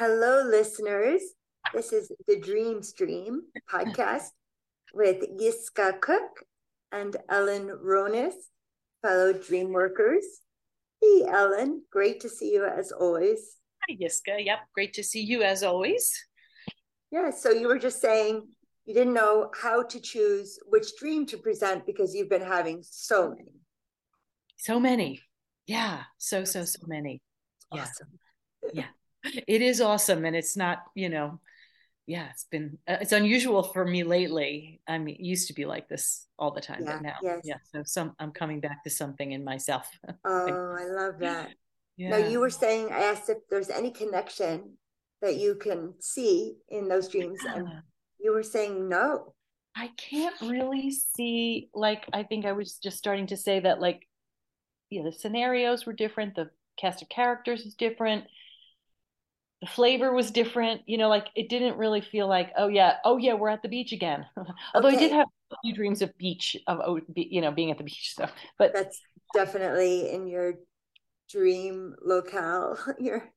Hello, listeners. This is the Dream Stream podcast with Yiskah Koock and Ellen Ronis, fellow dream workers. Hey, Ellen, great to see you as always. Hi, Yiskah. Yep, great to see you as always. Yeah, so you were just saying you didn't know how to choose which dream to present because you've been having so many. So many. Yeah, so, so, so many. Awesome. Yeah. It is awesome. And it's not, you know, yeah, it's been, uh, it's unusual for me lately. I mean, it used to be like this all the time, Yeah, but now, yes. yeah. So some, I'm coming back to something in myself. Oh, I love that. yeah. Now, you were saying, I asked if there's any connection that you can see in those dreams, and you were saying no. I can't really see like I think I was just starting to say that like yeah, the scenarios were different, the cast of characters is different, the flavor was different, you know, like it didn't really feel like, oh yeah, oh yeah, we're at the beach again. Although I did have a few dreams of beach of oh, you know, being at the beach stuff. But That's definitely in your dream locale, your,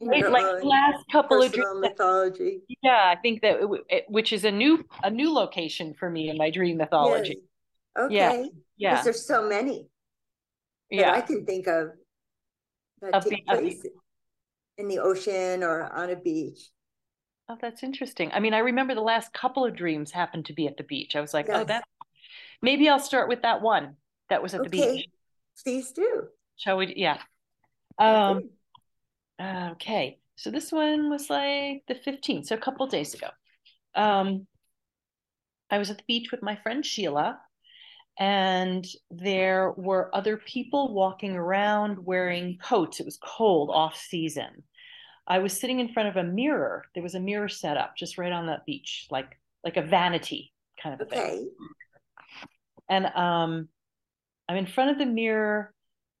your like last couple of dreams, mythology. yeah, I think that it, it- which is a new a new location for me in my dream mythology. Yes. Okay. Yeah, Because Yeah. there's so many that Yeah. I can think of that Of take the- of place in the ocean or on a beach. Oh, that's interesting. I mean, I remember the last couple of dreams happened to be at the beach. I was like, oh, that maybe I'll start with that one that was at the beach. Please do. Shall we? Yeah. Um, Okay. okay. So this one was like the 15th, so a couple days ago. Um, I was at the beach with my friend Sheila, and there were other people walking around wearing coats. It was cold, off season. I was sitting in front of a mirror. There was a mirror set up just right on that beach, like like a vanity kind of a thing. Okay. And um, I'm in front of the mirror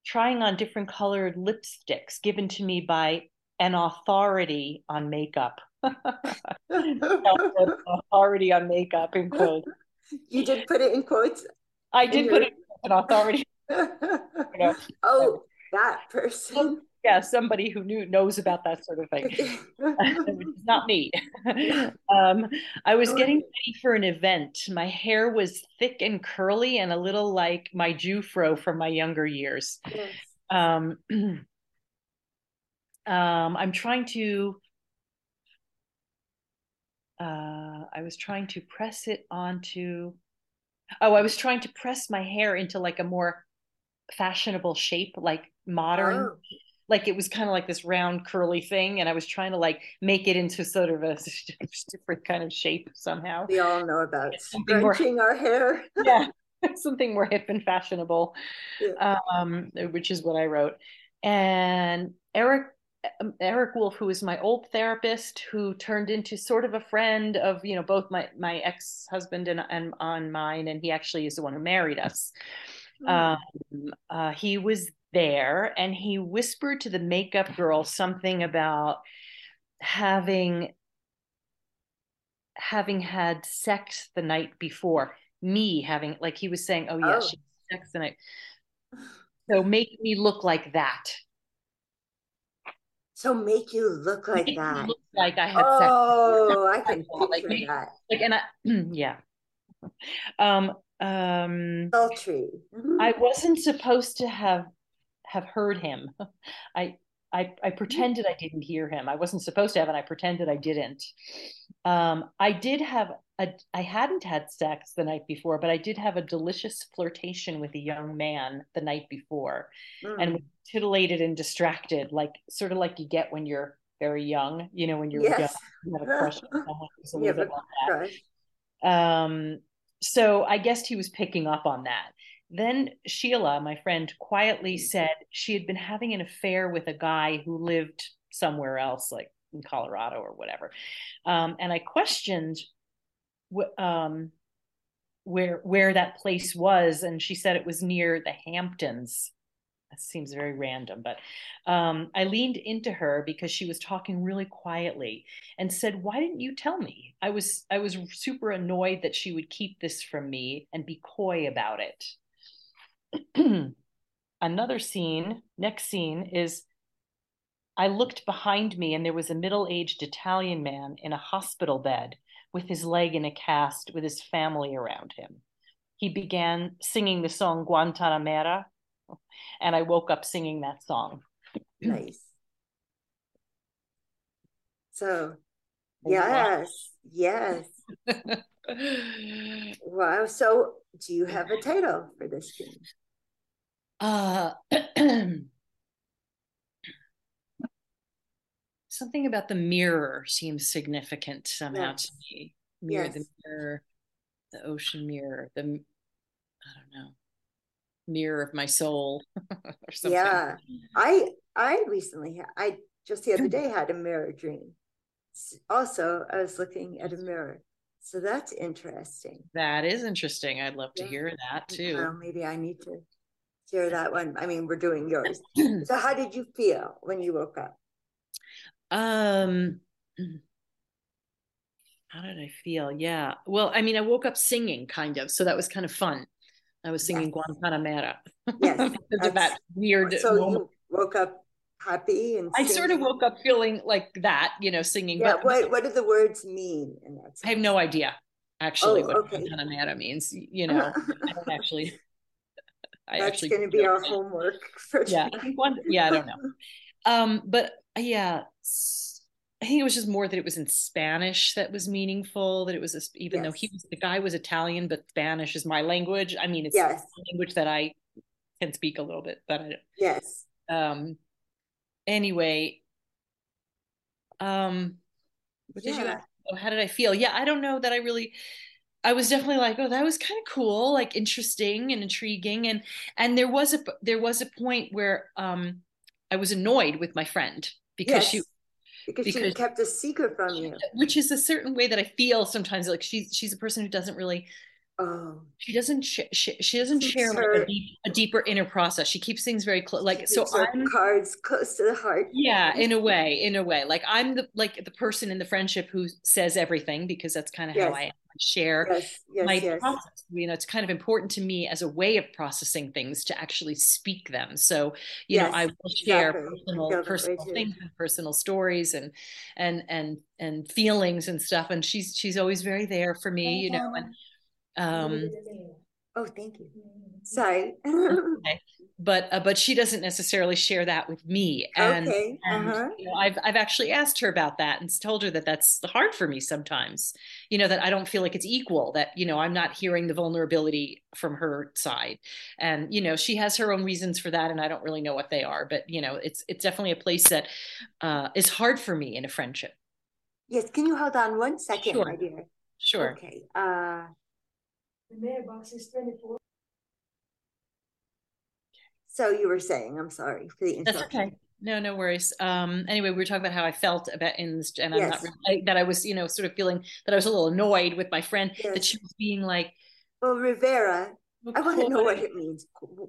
trying on different colored lipsticks given to me by an authority on makeup. authority on makeup in quotes. you did put it in quotes. I did put it an authority. Oh, that person. yeah, somebody who knew knows about that sort of thing. Not me. um, I was getting ready for an event. My hair was thick and curly and a little like my Jewfro from my younger years. Yes. Um, um, I'm trying to. Uh, I was trying to press it onto. Oh, I was trying to press my hair into like a more fashionable shape, like modern Oh, like it was kind of like this round curly thing and i was trying to like make it into sort of a different kind of shape somehow we all know about Something more- scrunching our hair. yeah something more hip and fashionable Yeah. um which is what i wrote and eric eric wolf who was my old therapist who turned into sort of a friend of you know both my my ex-husband and, and on mine and he actually is the one who married us. Um, uh, he was there and he whispered to the makeup girl something about having having had sex the night before. Me having like he was saying oh yeah Oh. she had sex the night. So make me look like that so make you look like Make that. look like i had Oh, I can Like picture that. like and i yeah um um Sultry. Mhm. I wasn't supposed to have have heard him. I I I pretended I didn't hear him. I wasn't supposed to have, and I pretended I didn't. Um, I did have a. I hadn't had sex the night before, but I did have a delicious flirtation with a young man the night before, and Mm. was titillated and distracted, like sort of like you get when you're very young. You know, when you're young, you have a crush on someone who's a little have bit a like that. Um, so I guessed he was picking up on that. Then Sheila, my friend, quietly said she had been having an affair with a guy who lived somewhere else, like in Colorado or whatever. Um, and I questioned wh- um, where where that place was, and she said it was near the Hamptons. That seems very random, but um, I leaned into her because she was talking really quietly and said, "Why didn't you tell me?" I was I was super annoyed that she would keep this from me and be coy about it. Another scene, next scene is I looked behind me, and there was a middle aged Italian man in a hospital bed with his leg in a cast with his family around him. He began singing the song Guantanamera, and I woke up singing that song. Nice. So, yes, yes. wow. So, do you have a title for this game? Uh, something about the mirror seems significant somehow yes. to me. Mirror, yes. the mirror, the ocean mirror, the I don't know, mirror of my soul or something. Yeah, I I recently I just the other day had a mirror dream. Also, I was looking at a mirror. So that's interesting. That is interesting. I'd love to yeah. hear that too. Well, maybe I need to share that one. I mean, we're doing yours. so how did you feel when you woke up? Um, how did I feel? Yeah. Well, I mean, I woke up singing kind of, so that was kind of fun. I was singing yes. Guantanamera. Yes. that weird. So moment. you woke up happy and singing. I sort of woke up feeling like that, you know, singing. Yeah. But, what What do the words mean? In that I have no idea. Actually, oh, what okay. Guantanamera means. You know, I don't actually. I That's actually going to be our homework. For yeah, I think one. Yeah, I don't know. Um, but yeah, I think it was just more that it was in Spanish that was meaningful. That it was a, even yes. though he was the guy was Italian, but Spanish is my language. I mean, it's yes. language that I can speak a little bit, but I don't. Yes. Um. Anyway. Um. What did yeah. you? Ask? Oh, how did I feel? Yeah, I don't know that I really. I was definitely like, oh, that was kind of cool, like interesting and intriguing, and and there was a there was a point where um I was annoyed with my friend because yes. she because, because, she kept a secret from you. which is a certain way that i feel sometimes like she's she's a person who doesn't really oh. she doesn't sh- she, she doesn't share her, like a, deep, a, deeper inner process. She keeps things very close like so i'm cards close to the heart. Yeah in a way in a way. Like i'm the like the person in the friendship who says everything because that's kind of yes. how i am share yes, yes, my yes. process. You know, it's kind of important to me as a way of processing things to actually speak them. So, you know, I will share exactly. personal personal things and personal stories and and and and feelings and stuff. And she's she's always very there for me, you know, and um Oh, thank you. Sorry. okay but uh, but she doesn't necessarily share that with me and, okay. and uh-huh. you know, I've I've actually asked her about that and told her that that's hard for me sometimes you know that I don't feel like it's equal that you know I'm not hearing the vulnerability from her side and you know she has her own reasons for that and I don't really know what they are but you know it's it's definitely a place that uh, is hard for me in a friendship yes can you hold on one second sure. my dear sure okay uh the mailbox is 24 so you were saying, I'm sorry for the That's okay. No, no worries. Um, anyway, we were talking about how I felt about in this, and. I'm not really, that I was, you know, sort of feeling that I was a little annoyed with my friend yes. that she was being like, "Well, Rivera, I want to know what it means.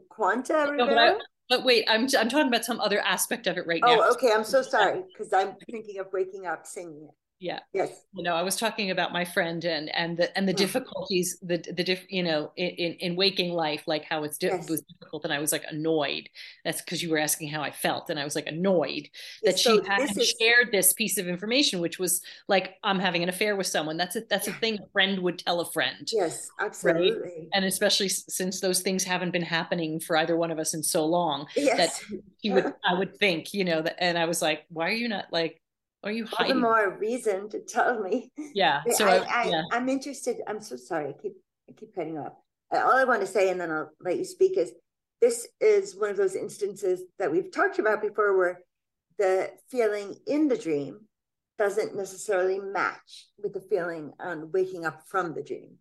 Quanta Rivera." No, but, but, wait, I'm I'm talking about some other aspect of it right oh, now. Oh, okay. I'm so sorry because I'm thinking of waking up singing it yeah yes you know i was talking about my friend and and the and the yeah. difficulties the the diff you know in in waking life like how it's di- yes. was difficult and i was like annoyed that's because you were asking how i felt and i was like annoyed that so she had is... shared this piece of information which was like i'm having an affair with someone that's a that's a thing a friend would tell a friend yes absolutely right? and especially since those things haven't been happening for either one of us in so long yes. that he would i would think you know that and i was like why are you not like are you hiding? All the more reason to tell me. Yeah. So I, I, yeah. I'm interested. I'm so sorry. I keep I keep cutting off. All I want to say, and then I'll let you speak, is this is one of those instances that we've talked about before where the feeling in the dream doesn't necessarily match with the feeling on waking up from the dream.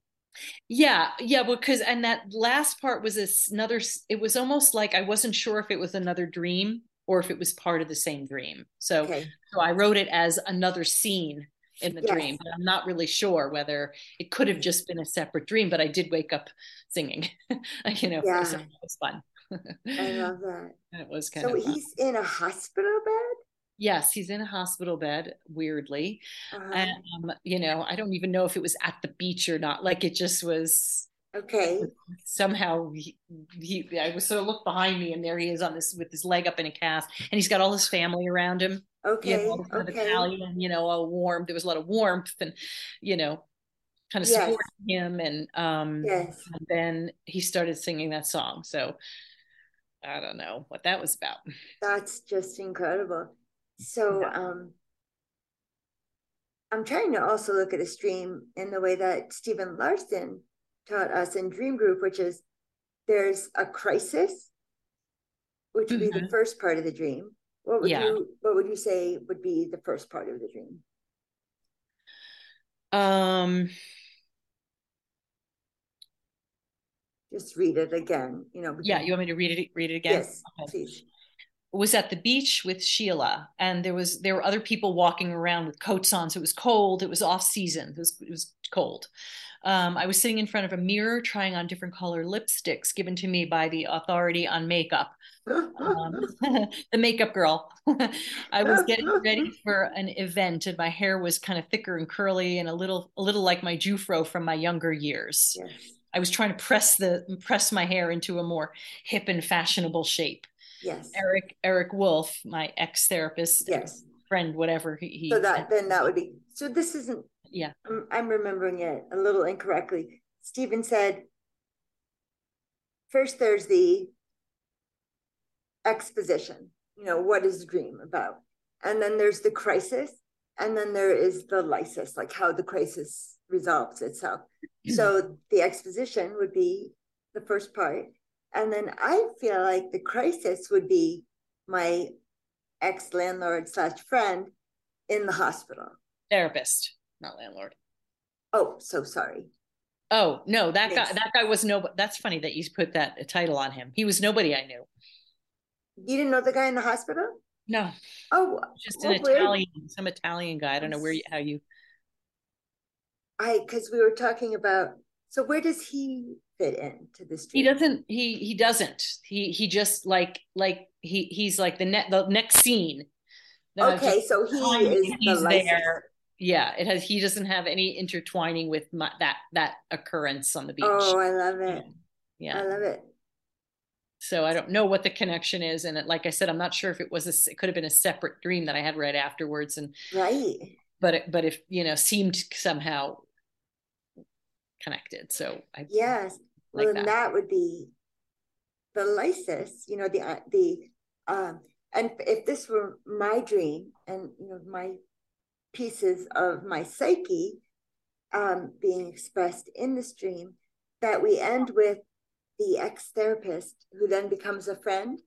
Yeah, yeah, because and that last part was this another. It was almost like I wasn't sure if it was another dream or if it was part of the same dream. So, okay. so I wrote it as another scene in the yes. dream, but I'm not really sure whether it could have just been a separate dream. But I did wake up singing. you know, yeah. so it was fun. I love that. it was kind so of. So he's in a hospital bed. Yes, he's in a hospital bed. Weirdly, uh-huh. um, you know, I don't even know if it was at the beach or not. Like it just was Okay. Somehow he, he I was sort of look behind me and there he is on this with his leg up in a cast and he's got all his family around him. Okay. You know, okay. Italian, you know, all warm. There was a lot of warmth and, you know, kind of Yes. supporting him. And um Yes. and then he started singing that song. So I don't know what that was about. That's just incredible. So Yeah. um I'm trying to also look at a stream in the way that Stephen Larsen taught us in Dream Group, which is there's a crisis, which would be the Mhm. first part of the dream. What would Yeah. you what would you say would be the first part of the dream? Um Just read it again, you know. yeah, you want me to read it read it again? Yes, Okay. please. Was at the beach with Sheila, and there was there were other people walking around with coats on, so it was cold. It was off season. It was it was cold. Um, I was sitting in front of a mirror trying on different color lipsticks given to me by the authority on makeup, um, the makeup girl. I was getting ready for an event, and my hair was kind of thicker and curly, and a little a little like my Jewfro from my younger years. yes. I was trying to press the press my hair into a more hip and fashionable shape. Yes. Eric Eric Wolf, my ex therapist, Yes. friend, whatever he, he So that then that would be so this isn't yeah I'm, I'm remembering it a little incorrectly. Stephen said, first there's the exposition, you know, what is the dream about? And then there's the crisis, and then there is the lysis, like how the crisis resolves itself. So the exposition would be the first part. And then I feel like the crisis would be my ex landlord slash friend in the hospital. therapist, not landlord. Oh, so sorry. Oh no, that guy that guy was no. That's funny that you put that title on him. He was nobody I knew. You didn't know the guy in the hospital? No, Oh, just an Oh, where- Italian, some Italian guy. I don't know where you, how you. I because we were talking about. So where does he fit into this? Dream? He doesn't. He he doesn't. He he just like like he he's like the net the next scene. Just Okay, so he is the he's license. there. Yeah, it has. He doesn't have any intertwining with my, that that occurrence on the beach. Oh, I love it. Um, yeah. I love it. So I don't know what the connection is, and it, like I said, I'm not sure if it was a, it could have been a separate dream that I had read afterwards, and Right. but it, but if you know seemed somehow connected. So I Yes. like well, then that. that would be the lysis. You know the uh, the um. And if this were my dream, and you know my pieces of my psyche um, being expressed in this dream, that we end with the ex therapist who then becomes a friend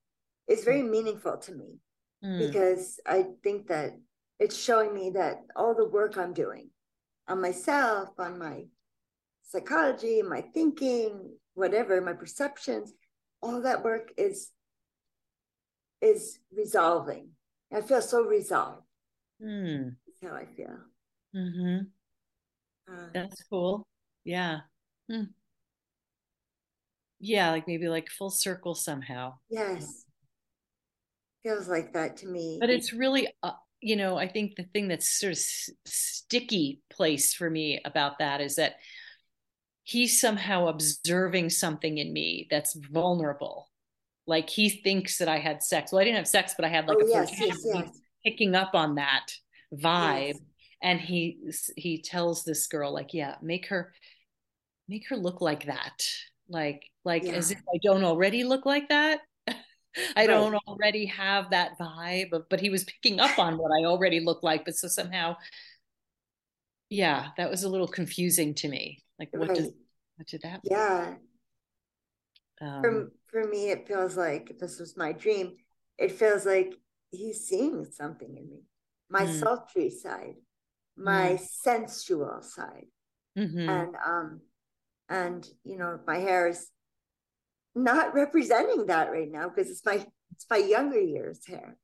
is very meaningful to me. Mm, because I think that it's showing me that all the work I'm doing on myself, on my psychology, my thinking, whatever, my perceptions, all that work is is resolving. I feel so resolved. mm, That's how I feel. hmm Uh, That's cool. Yeah. Hmm. Yeah, like maybe like full circle somehow. yes, feels like that to me. But it's really, uh, you know, I think the thing that's sort of s- sticky place for me about that is that he's somehow observing something in me that's vulnerable. Like he thinks that I had sex. Well, I didn't have sex, but I had like oh a yes, yes, yes, picking up on that vibe, yes. and he he tells this girl like, yeah, make her make her look like that, like like as if I don't already look like that. I Right. don't already have that vibe, but, but he was picking up on what I already look like. But so somehow, yeah, that was a little confusing to me. Like, what does Right. what did that? Yeah. Um, For for me, it feels like if this was my dream. It feels like he's seeing something in me. My Mm. sultry side, my sensual side. mhm. and um and you know my hair is not representing that right now because it's my it's my younger years hair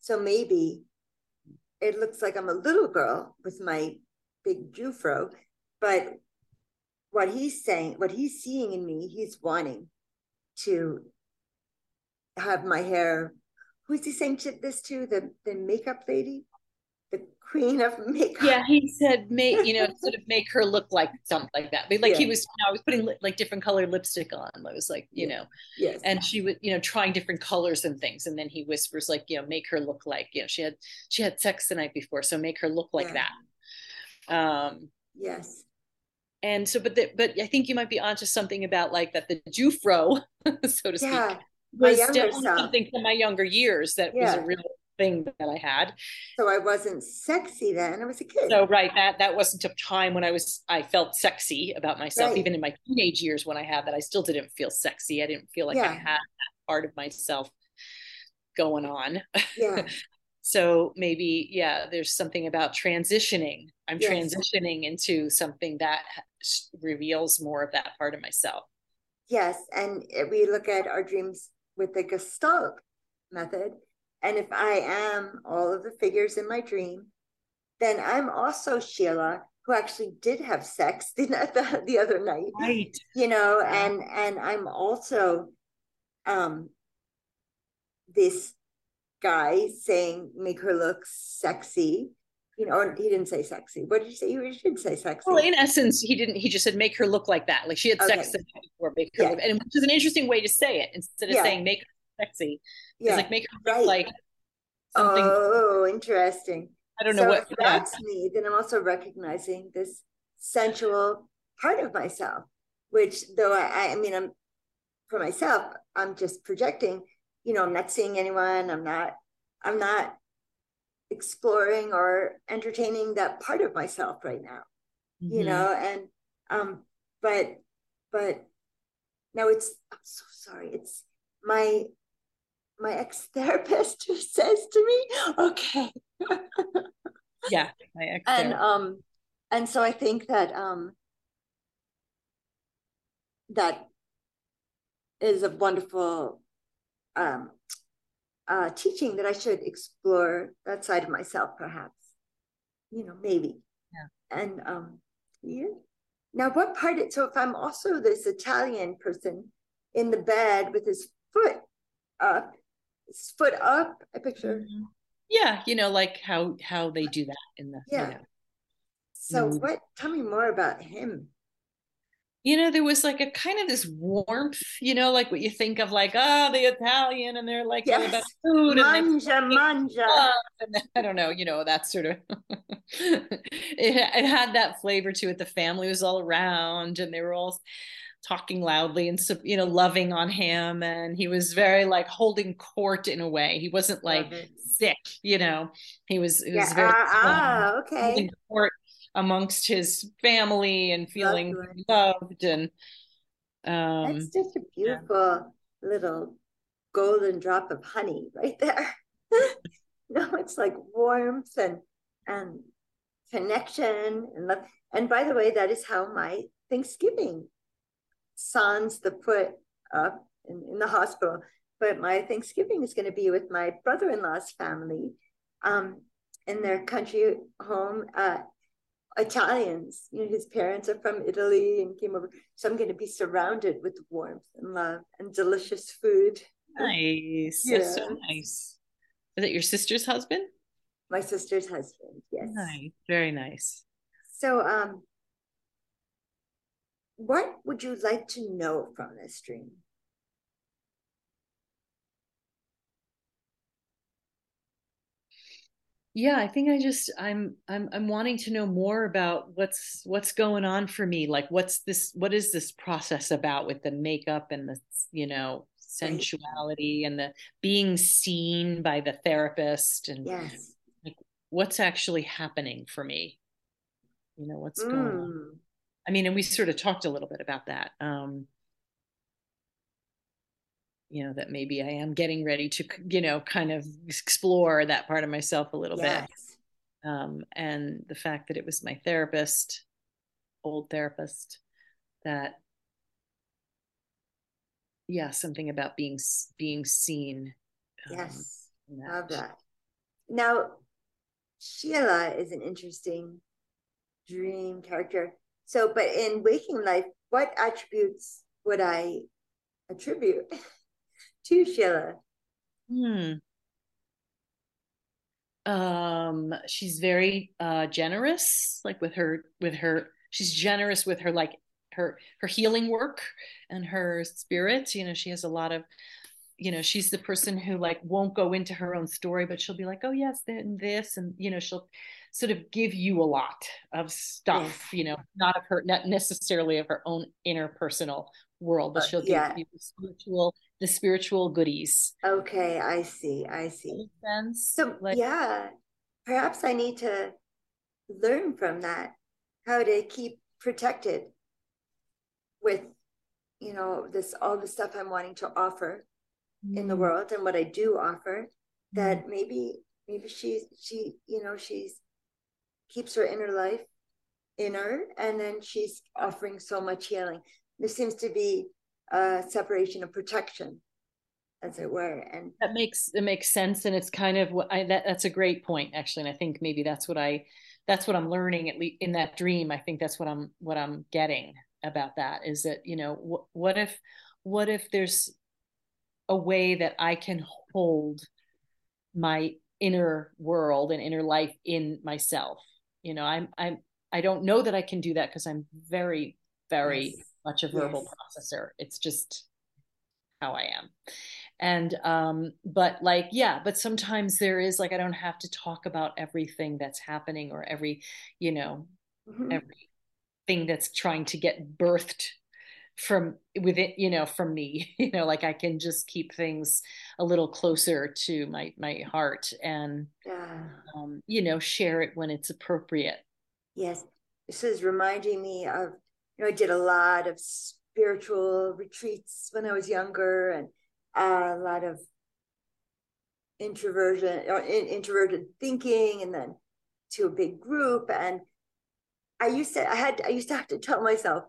so maybe it looks like i'm a little girl with my big jewfro but what he's saying what he's seeing in me he's wanting to have my hair who's he saying to this to the the makeup lady the queen of makeup. Yeah, he said make you know sort of make her look like something like that. But like Yeah. he was, you know, I was putting li- like different colored lipstick on. I was like, you Yeah. know, Yes. and she was, you know, trying different colors and things. And then he whispers like, you know, make her look like, you know, she had she had sex the night before, so make her look like Yeah. that. Um, yes. And so, but the, but I think you might be onto something about like that the Jewfro, so to speak, Yeah. was definitely self. something from my younger years that was a real thing that I had. So I wasn't sexy then. I was a kid. So right, that that wasn't a time when I was I felt sexy about myself. Right. Even in my teenage years when I had that, I still didn't feel sexy. I didn't feel like I had that part of myself going on. yeah. So maybe, yeah, there's something about transitioning. I'm Yes. transitioning into something that reveals more of that part of myself. Yes. And we look at our dreams with the Gestalt method. And if I am all of the figures in my dream, then I'm also Sheila, who actually did have sex the, the, the other night. Right. you know Yeah. and and i'm also um this guy saying make her look sexy you know or he didn't say sexy what did you say you did say sexy Well, in essence, he didn't. He just said make her look like that. Like she had sex Okay. night before, make her Yeah. look, and which is an interesting way to say it instead of Yeah. saying make her sexy. It's yeah like make her look right. like something. oh interesting I don't know so what. if yeah. that's me then i'm also recognizing this sensual part of myself which though i i mean i'm for myself i'm just projecting you know i'm not seeing anyone i'm not i'm not exploring or entertaining that part of myself right now you Mhm. know and um but but no it's i'm so sorry it's my my ex-therapist who says to me okay Yeah, my ex. and um and so i think that um that is a wonderful um uh teaching that i should explore that side of myself perhaps you know maybe Yeah. and um yeah now what part it so if i'm also this italian person in the bed with his foot up his foot up i picture Mhm. Yeah, you know, like how how they do that in the. Yeah. You know. so Mm. what tell me more about him you know, there was like a kind of this warmth, you know, like what you think of, like oh, the Italian, and they're like all about Yes. food, and they manja manja and then, I don't know, you know, that sort of. it, it had that flavor to it. The family was all around, and they were all talking loudly and so- you know loving on him, and he was very like holding court in a way. He wasn't like sick, you know. He was. He was yeah very ah, strong, ah, okay court amongst his family and feeling Lovely. loved and. Um, that's just a beautiful little golden drop of honey right there no it's like warmth and and connection and love and by the way that is how my thanksgiving sans the foot up in, in the hospital but my thanksgiving is going to be with my brother-in-law's family um in their country home uh Italians, you know, his parents are from Italy and came over. So I'm going to be surrounded with warmth and love and delicious food. nice. That's so nice. Is it your sister's husband? My sister's husband, yes. Nice. Very nice. So, um, what would you like to know from this dream? Yeah, I think I just I'm I'm I'm wanting to know more about what's what's going on for me. Like what's this what is this process about with the makeup and the you know sensuality and the being seen by the therapist and Yes. like what's actually happening for me? You know, what's going on? Mm, I mean, and we sort of talked a little bit about that. Um, you know, that maybe I am getting ready to, you know, kind of explore that part of myself a little yes. bit. Um, and the fact that it was my therapist, old therapist, that, yeah, something about being being seen. um, Yes. in Love that. Now, Sheila is an interesting dream character. So, but in waking life, what attributes would I attribute to Sheila? Hmm. um she's very uh generous like with her with her she's generous with her like her her healing work and her spirit you know she has a lot of you know she's the person who like won't go into her own story but she'll be like oh yes then this and you know she'll sort of give you a lot of stuff yes. you know not of her not necessarily of her own interpersonal world but uh, she'll give yeah. you the spiritual the spiritual goodies okay i see i see sense so like, yeah perhaps i need to learn from that how to keep protected with you know this all the stuff i'm wanting to offer mm. in the mm. world and what i do offer that mm. maybe maybe she's she you know she's keeps her inner life inner and then she's offering so much healing there seems to be a separation of protection as it were and that makes it makes sense and it's kind of what i that, that's a great point actually and i think maybe that's what i that's what i'm learning at least in that dream i think that's what i'm what i'm getting about that is that you know wh- what if what if there's a way that i can hold my inner world and inner life in myself you know i'm i'm i don't know that i can do that because i'm very very yes. Much a verbal yes. processor it's just how i am and um but like yeah but sometimes there is like i don't have to talk about everything that's happening or every you know mm-hmm. everything that's trying to get birthed from within you know from me you know like i can just keep things a little closer to my my heart and yeah. um, you know share it when it's appropriate yes this is reminding me of you know i did a lot of spiritual retreats when i was younger and uh, a lot of introversion or in, introverted thinking and then to a big group and i used to i had i used to have to tell myself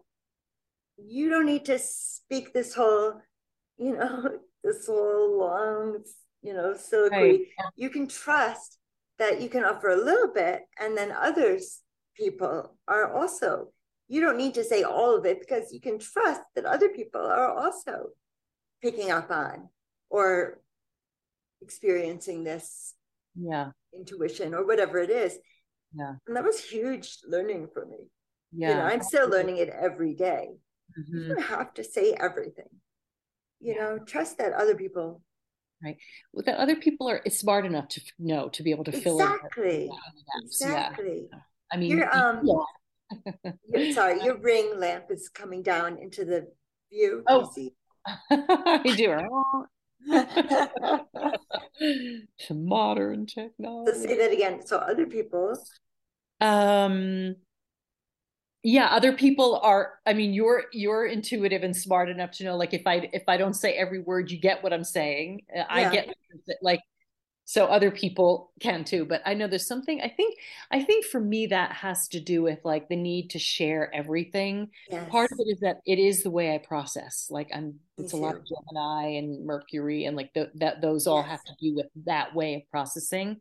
you don't need to speak this whole you know this whole long you know soliloquy right. you can trust that you can offer a little bit and then others people are also you don't need to say all of it because you can trust that other people are also picking up on or experiencing this yeah. intuition or whatever it is. Yeah. And that was huge learning for me. Yeah you know i'm still learning it every day. Mm-hmm. you don't have to say everything. You yeah. know trust that other people right. Well that other people are smart enough to know to be able to fill exactly. exactly. Yeah. i mean your um yeah. sorry your ring lamp is coming down into the view oh I do. to modern technology. Let's say that again. So other people. Um. Yeah, other people are. I mean, you're you're intuitive and smart enough to know, like, if I if I don't say every word, you get what I'm saying. Uh, I get like so other people can too but i know there's something i think i think for me that has to do with like the need to share everything. Yes. part of it is that it is the way i process like i'm it's a lot of gemini and mercury and like the, that those all yes. have to do with that way of processing.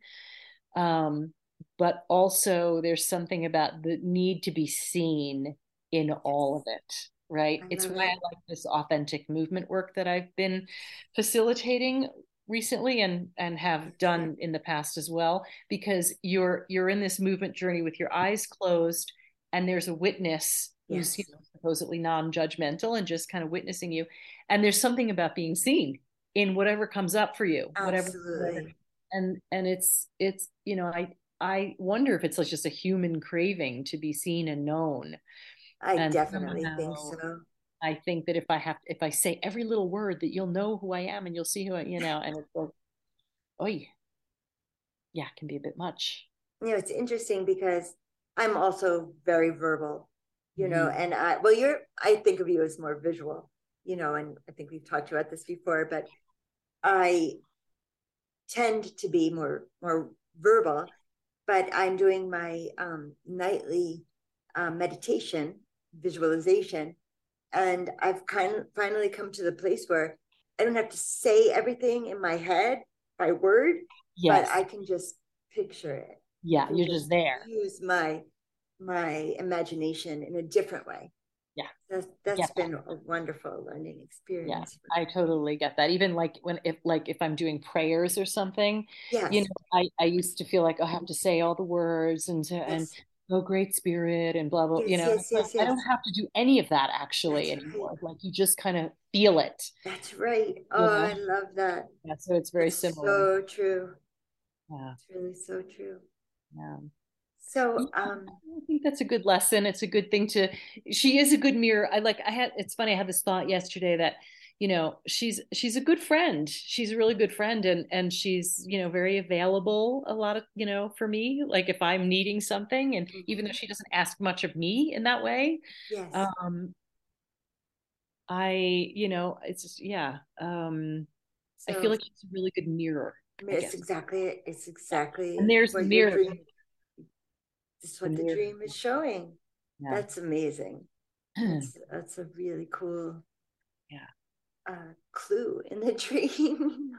Um but also there's something about the need to be seen in all of it right? It's why i like this authentic movement work that i've been facilitating recently and and have done in the past as well because you're you're in this movement journey with your eyes closed and there's a witness yes. who's you know, supposedly non-judgmental and just kind of witnessing you. And there's something about being seen in whatever comes up for you Absolutely. whatever and and it's it's you know i i wonder if it's like just a human craving to be seen and known. I and definitely think so I think that if I have, if I say every little word, that you'll know who I am and you'll see who I, you know, and it's like, oh yeah, it can be a bit much. You know, it's interesting because I'm also very verbal, you know, mm-hmm. and I, well, you're, I think of you as more visual, you know, and I think we've talked about this before, but I tend to be more, more verbal, but I'm doing my um, nightly um, meditation visualization and I've kind of finally come to the place where I don't have to say everything in my head by word, yes. but I can just picture it. Yeah, you're just, there. Use my my imagination in a different way. Yeah. That's, that's been a wonderful learning experience. Yeah, I totally get that. Even like when, if like, if I'm doing prayers or something, yes. you know, I, I used to feel like oh, I have to say all the words and, to, yes. and, oh great spirit and blah blah yes, you know yes, yes, i don't have to do any of that actually that's anymore. Right. like you just kind of feel it. That's right. Oh know? i love that. Yeah so it's very it's similar. so true. Yeah. It's really so true. Yeah. So um I think that's a good lesson. It's a good thing to she is a good mirror. I like I had it's funny, I had this thought yesterday that you know she's she's a good friend. She's a really good friend and and she's you know very available a lot of you know for me like if i'm needing something and mm-hmm. even though she doesn't ask much of me in that way yes. um i you know it's just yeah um so, i feel like she's a really good mirror it's exactly it it's exactly and there's the mirror. this is what the, the dream is showing. Yeah. that's amazing. That's, that's a really cool yeah uh, clue in the dream.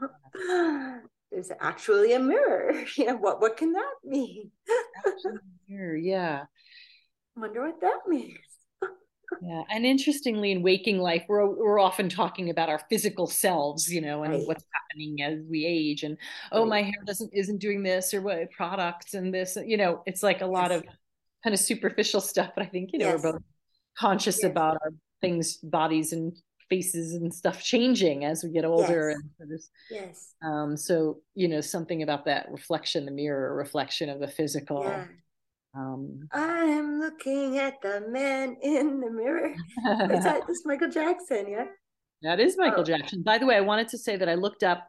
There's actually a mirror. You know what? What can that mean? mirror, yeah. Wonder what that means. yeah, and interestingly, in waking life, we're we're often talking about our physical selves, you know, and right. what's happening as we age, and oh, right. my hair doesn't isn't doing this, or what products and this, you know, it's like a lot yes. of kind of superficial stuff. But I think you know yes. we're both conscious yes. about our things, bodies, and faces and stuff changing as we get older yes. and yes. Um so you know something about that reflection the mirror reflection of the physical. Yeah. um i'm looking at the man in the mirror. Is that this michael jackson? Yeah. That is michael oh. jackson. By the way i wanted to say that i looked up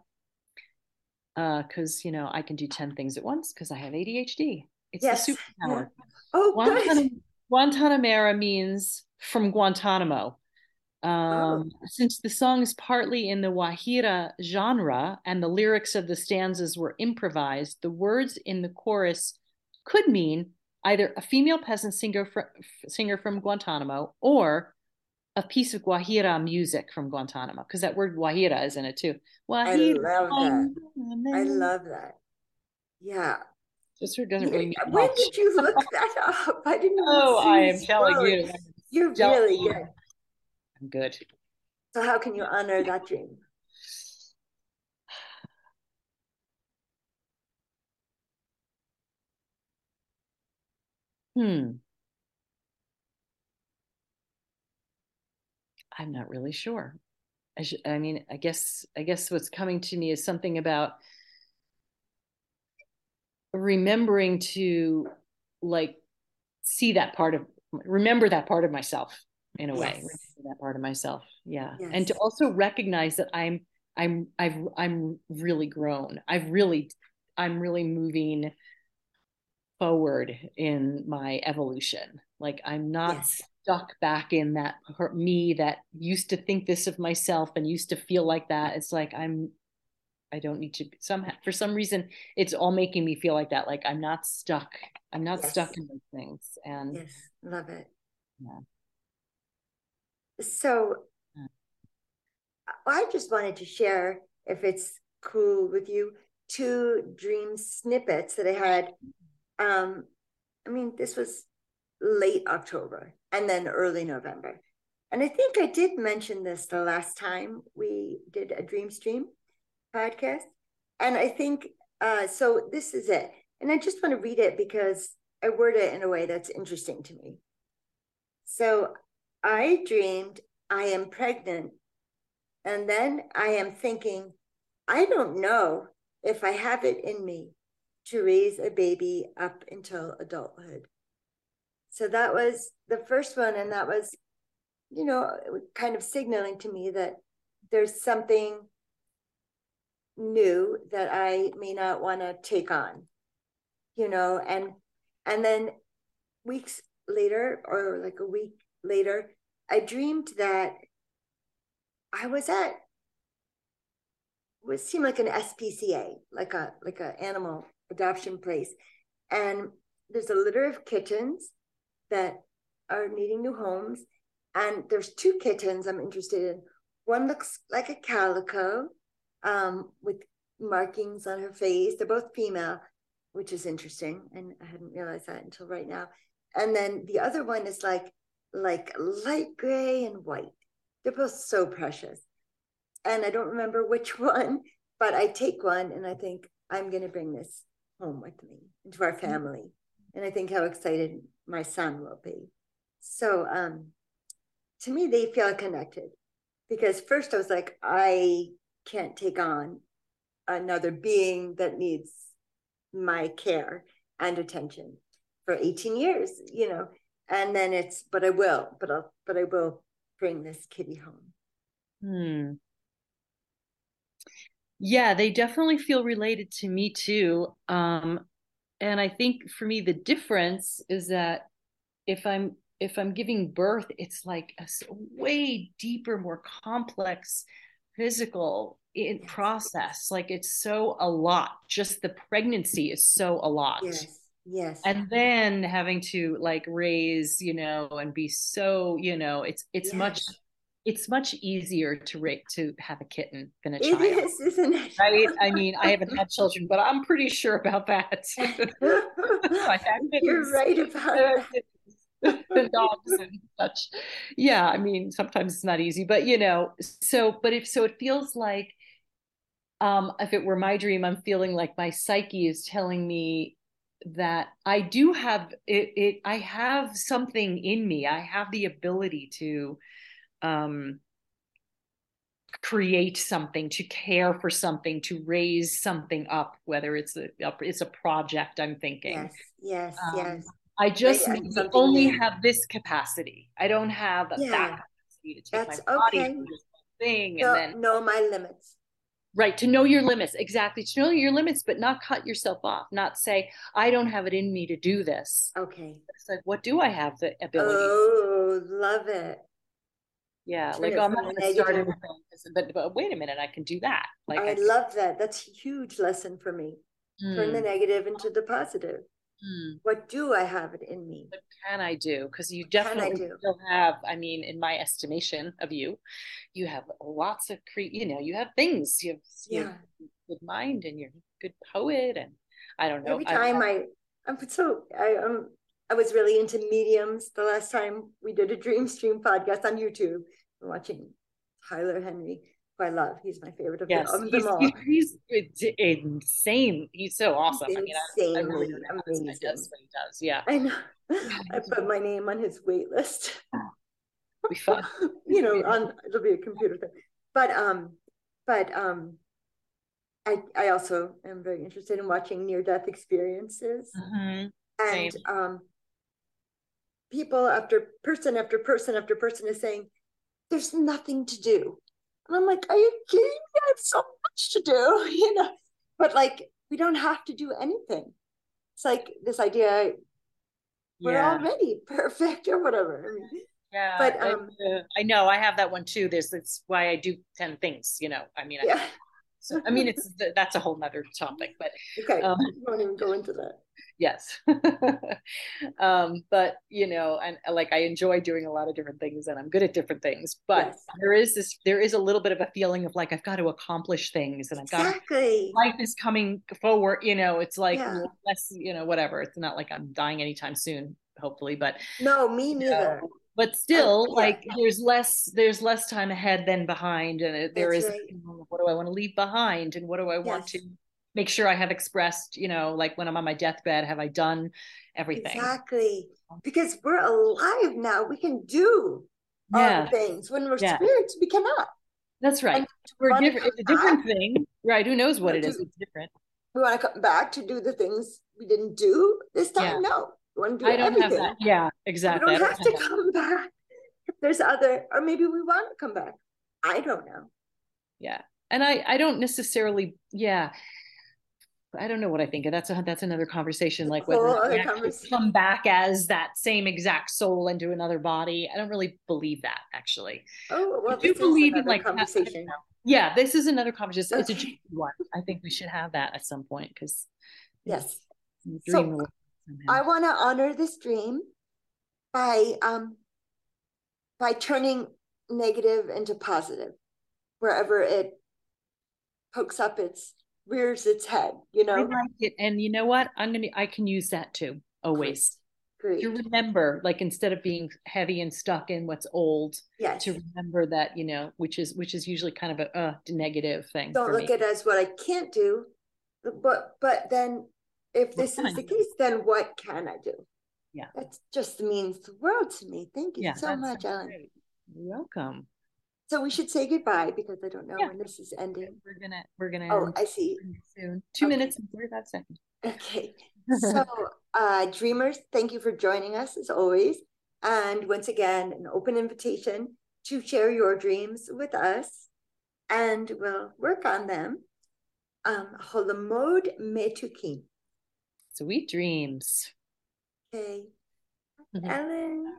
uh because you know i can do 10 things at once because i have adhd it's yes. the superpower. Yeah. oh Guantanamo- guantanamera means from guantanamo um, oh. Since the song is partly in the Guajira genre and the lyrics of the stanzas were improvised, the words in the chorus could mean either a female peasant singer, fr- singer from Guantanamo or a piece of Guajira music from Guantanamo, because that word Guajira is in it too. Guajira. I love that. I love that. Yeah. This word doesn't really mean When much. did you look that up? I didn't. Know. Oh, I am telling you. You're really good. I'm good. So how can you honor that dream? Hmm. I'm not really sure. I, sh- I mean, I guess I guess what's coming to me is something about remembering to like see that part of remember that part of myself in a yes. way that part of myself. Yeah. Yes. and to also recognize that i'm i'm i've i'm really grown. I've really i'm really moving forward in my evolution. Like i'm not yes. stuck back in that me that used to think this of myself and used to feel like that. It's like i'm i don't need to somehow for some reason it's all making me feel like that. Like i'm not stuck. I'm not yes. stuck in those things. And love it. Yeah so. I just wanted to share, if it's cool with you, two dream snippets that I had. Um, I mean, this was late October and then early November. And I think I did mention this the last time we did a dream stream podcast. And I think uh, so. This is it. And I just want to read it because I word it in a way that's interesting to me. So I dreamed I am pregnant. And then I am thinking, I don't know if I have it in me to raise a baby up until adulthood. So that was the first one. And that was, you know, kind of signaling to me that there's something new that I may not want to take on, you know, and and then weeks later or like a week later, I dreamed that I was at what seemed like an SPCA, like a like an animal adoption place, and there's a litter of kittens that are needing new homes, and there's two kittens I'm interested in. One looks like a calico, um, with markings on her face. They're both female, which is interesting, and I hadn't realized that until right now. And then the other one is like like light gray and white. They're both so precious. And I don't remember which one, but I take one and I think I'm going to bring this home with me into our family. And I think how excited my son will be. So um, to me, they feel connected because first I was like, I can't take on another being that needs my care and attention for 18 years, you know. And then it's, but I will, but I'll, but I will bring this kitty home. Hmm. Yeah, they definitely feel related to me too. Um, and I think for me, the difference is that if I'm if I'm giving birth, it's like a way deeper, more complex physical in process. Like it's so a lot. Just the pregnancy is so a lot. Yes. Yes. And then having to like raise, you know, and be so, you know, it's it's yes. much it's much easier to rate to have a kitten than a child. It is, isn't it? Right? I mean, I haven't had children, but I'm pretty sure about that. You're right about that. dogs and such. Yeah, I mean, sometimes it's not easy, but you know, so but if so it feels like um if it were my dream, I'm feeling like my psyche is telling me that I do have it, it I have something in me. I have the ability to um, create something, to care for something, to raise something up, whether it's a it's a project. I'm thinking. Yes, yes, um, yes. I just only new. have this capacity. I don't have yeah. that capacity to take That's my body okay. this thing no, and then know my limits. Right, to know your limits, exactly. To know your limits, but not cut yourself off, not say, I don't have it in me to do this. Okay. It's like, what do I have the ability? Oh, love it yeah like oh, i'm not going to start but, but wait a minute i can do that like i, I love that that's a huge lesson for me mm. turn the hmm. negative into the positive mm. what do i have it in me what can i do because you definitely still have i mean in my estimation of you you have lots of cre you know you have things you have, have good mind and you're a good poet and i don't know every time i, I i'm so i am I was really into mediums the last time we did a Dream Stream podcast on YouTube. I'm watching Tyler Henry, I love. He's my favorite of, yes, them, he's, all. He's, he's, insane. He's so awesome. He's I mean, I, I really amazing. He does what he does. Yeah. I know. I put my name on his wait list. be fun. you know, on it'll be a computer thing. But um, but um I I also am very interested in watching near death experiences. Mm-hmm. And Same. um people after person after person after person is saying, there's nothing to do. And I'm like, are you kidding me? I have so much to do, you know? But like, we don't have to do anything. It's like this idea we're yeah. already perfect or whatever. Yeah, but um, I, uh, I, know I have that one too. There's that's why I do ten things. You know, I mean, yeah. I, so I mean, it's that's a whole nother topic. But okay, um, won't even go into that yes um but you know and uh, like i enjoy doing a lot of different things and i'm good at different things but yes. there is this there is a little bit of a feeling of like i've got to accomplish things and i've got exactly. life is coming forward you know it's like yeah. less you know whatever it's not like i'm dying anytime soon hopefully but no me neither know, but still yeah. like there's less there's less time ahead than behind and there That's is right. what do i want to leave behind and what do i want to make sure I have expressed, you know, like when I'm on my deathbed, have I done everything? Exactly. Because we're alive now. We can do yeah. all things. When we're yeah. spirits, we cannot. That's right. We're different. It's a different back, thing, right? Who knows what it is? It's different. We want to come back to do the things we didn't do this time. Yeah. No, we want to do I don't everything. have that. Yeah, exactly. We don't, have, don't have to come back. If there's other, or maybe we want to come back. I don't know. Yeah, and I I don't necessarily. Yeah, I don't know what I think. That's a, that's another conversation. Like whether conversation. come back as that same exact soul into another body. I don't really believe that actually. Oh well, I do believe in like conversation. Yeah, this is another conversation. Okay. It's a one. I think we should have that at some point because yes, so I want to honor this dream by um by turning negative into positive wherever it pokes up its rears its head, you know. I like it. And you know what? I'm gonna I can use that too. Always. Great. to remember like instead of being heavy and stuck in what's old Yes. to remember that you know which is which is usually kind of a uh, negative thing Don't look me. at it as what I can't do, but but then if this can is the case, then what can I do? Yeah. That just means the world to me. Thank you yeah so much, sounds Ellen. You're welcome So we should say goodbye because I don't know Yeah. when this is ending. we're gonna we're gonna Oh, end I see. soon two Okay. minutes and 45 seconds Okay. So, uh, dreamers, thank you for joining us as always. And once again, an open invitation to share your dreams with us and we'll work on them. Um, Holomod Metukin. sweet dreams Okay. Mhm. Ellen.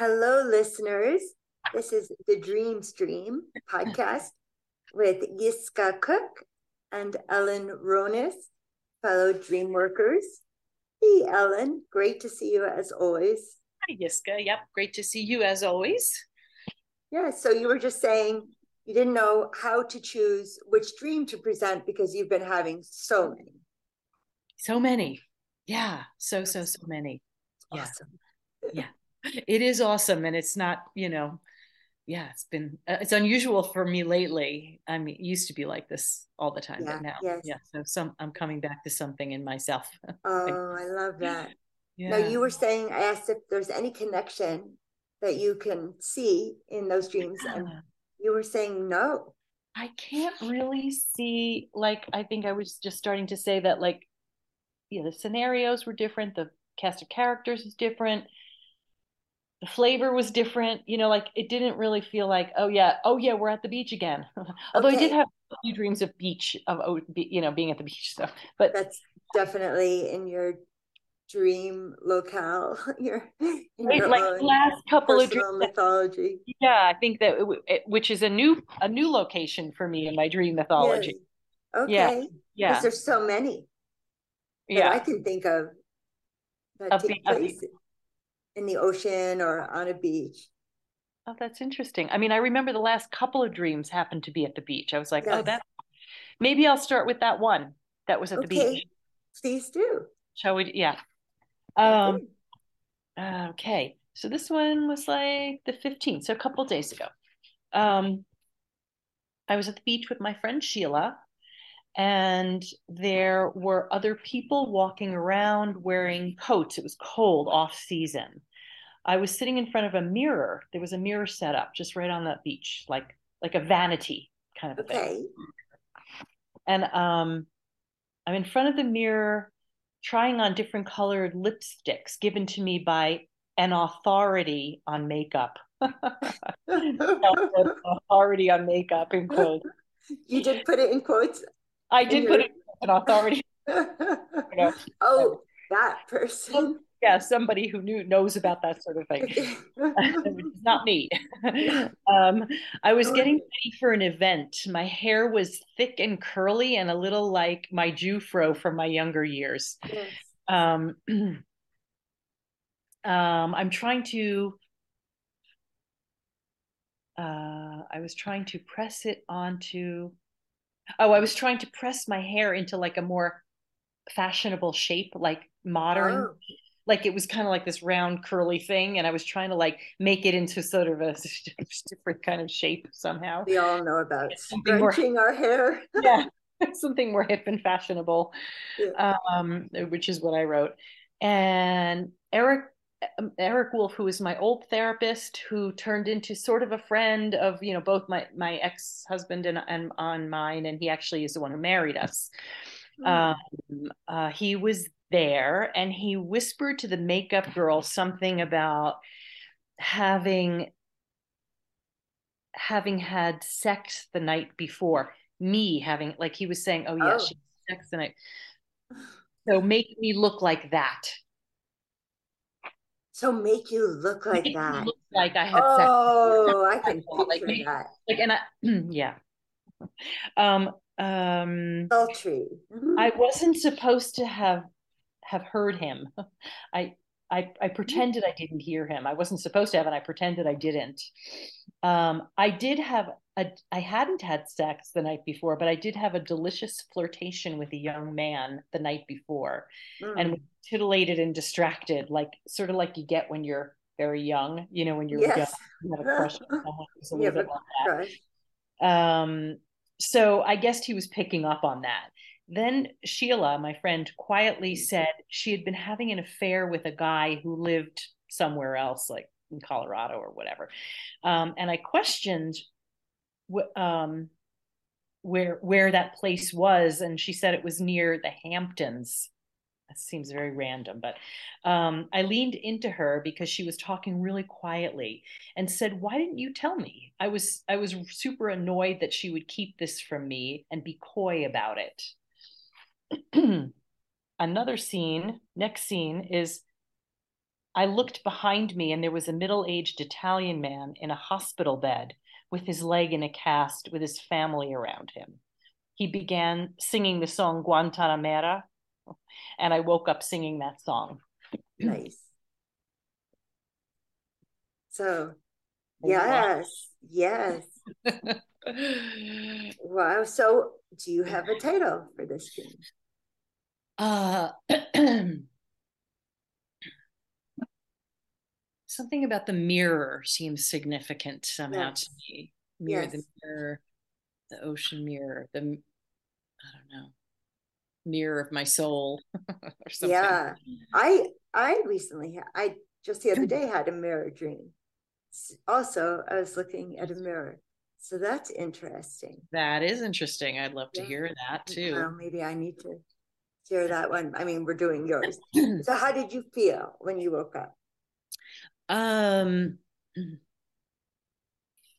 Hello, listeners. This is the Dream Stream podcast with Yiskah Koock and Ellen Ronis, fellow dream workers. Hey, Ellen, great to see you as always. Hi, Yiskah. Yep, great to see you as always. Yeah, so you were just saying you didn't know how to choose which dream to present because you've been having so many. So many. Yeah, so, so, so many. Yeah. Awesome. Yeah. It is awesome. And it's not, you know, yeah, it's been, uh, it's unusual for me lately. I mean, it used to be like this all the time, Yeah, but now, yes. yeah. So some, I'm coming back to something in myself. Oh, I love that. Yeah. Now, you were saying, I asked if there's any connection that you can see in those dreams, and you were saying no. I can't really see like I think I was just starting to say that like yeah the scenarios were different the cast of characters is different the flavor was different you know like it didn't really feel like oh yeah oh yeah we're at the beach again. Although okay. i did have a few dreams of beach of oh, you know being at the beach so but that's definitely in your dream locale your, your like last couple of dream mythology. Yeah i think that it, it, which is a new a new location for me in my dream mythology. Yes. okay. Yeah yeah. There's so many yeah. I can think of that take place in the ocean or on a beach. Oh, that's interesting. I mean, I remember the last couple of dreams happened to be at the beach. I was like, oh, yes. oh, that maybe I'll start with that one that was at okay. the beach. Please do. Shall we? Yeah. Um, okay. So this one was like the 15th, so a couple days ago. Um, I was at the beach with my friend Sheila, and there were other people walking around wearing coats. It was cold, off season. I was sitting in front of a mirror. There was a mirror set up just right on that beach, like like a vanity kind of okay. thing. And um, I'm in front of the mirror, trying on different colored lipsticks given to me by an authority on makeup. authority on makeup in quotes. You did put it in quotes. I did put it an authority. oh, that person. Yeah, somebody who knew knows about that sort of thing. not me. um, I was getting ready for an event. My hair was thick and curly and a little like my Jewfro from my younger years. Yes. Um, um, I'm trying to. Uh, I was trying to press it onto Oh, I was trying to press my hair into like a more fashionable shape, like modern. Oh. Like it was kind of like this round curly thing, and I was trying to like make it into sort of a different kind of shape somehow. We all know about scrunching more, our hair. yeah, something more hip and fashionable, yeah. um, which is what I wrote. And Eric Eric Wolf, who is my old therapist, who turned into sort of a friend of you know both my my ex husband and and on mine, and he actually is the one who married us. Mm. Um, uh, he was there, and he whispered to the makeup girl something about having having had sex the night before. Me having like he was saying, "Oh yeah, oh. she had sex the night." So make me look like that so make you look like that. Look like I had oh, sex. I can picture like, that. Like, and I, yeah. Um, um, sultry. Mm-hmm. I wasn't supposed to have have heard him. I I, I pretended I didn't hear him. I wasn't supposed to have, and I pretended I didn't. Um, I did have a. I hadn't had sex the night before, but I did have a delicious flirtation with a young man the night before, mm. and titillated and distracted, like sort of like you get when you're very young. You know, when you're yes. young, you have a crush on someone. a bit like that. Um, so I guessed he was picking up on that. Then Sheila, my friend, quietly said she had been having an affair with a guy who lived somewhere else, like in Colorado or whatever. Um, and I questioned wh- um, where where that place was, and she said it was near the Hamptons. That seems very random, but um, I leaned into her because she was talking really quietly and said, "Why didn't you tell me?" I was I was super annoyed that she would keep this from me and be coy about it. Another scene, next scene is I looked behind me and there was a middle aged Italian man in a hospital bed with his leg in a cast with his family around him. He began singing the song Guantanamera, and I woke up singing that song. nice. So, yes, yes. wow. So, do you have a title for this scene? Uh, something about the mirror seems significant somehow yes. to me. Mirror, yes. the mirror, the ocean mirror, the I don't know, mirror of my soul or something. Yeah, I I recently I just the other day had a mirror dream. Also, I was looking at a mirror. So that's interesting. That is interesting. I'd love to yeah. hear that too. Well, maybe I need to share that one. I mean, we're doing yours. so, how did you feel when you woke up? Um,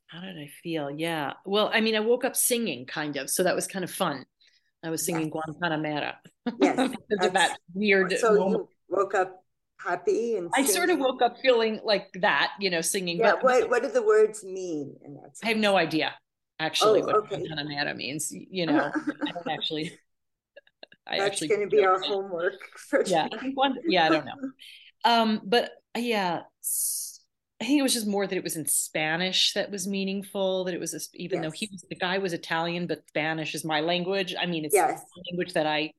how did I feel? Yeah. Well, I mean, I woke up singing kind of, so that was kind of fun. I was singing yes. Guantanamera. Yes. that weird. So moment. you woke up happy and I sort of woke up feeling like that, you know, singing. Yeah. But, what What do the words mean? In that I have no idea. Actually, oh, what okay. Means. You know, I don't actually. I That's actually going to be our homework. For yeah, I think one. Yeah, I don't know. Um, but yeah, I think it was just more that it was in Spanish that was meaningful. That it was a, even yes. though he was the guy was Italian, but Spanish is my language. I mean, it's yes. a language that I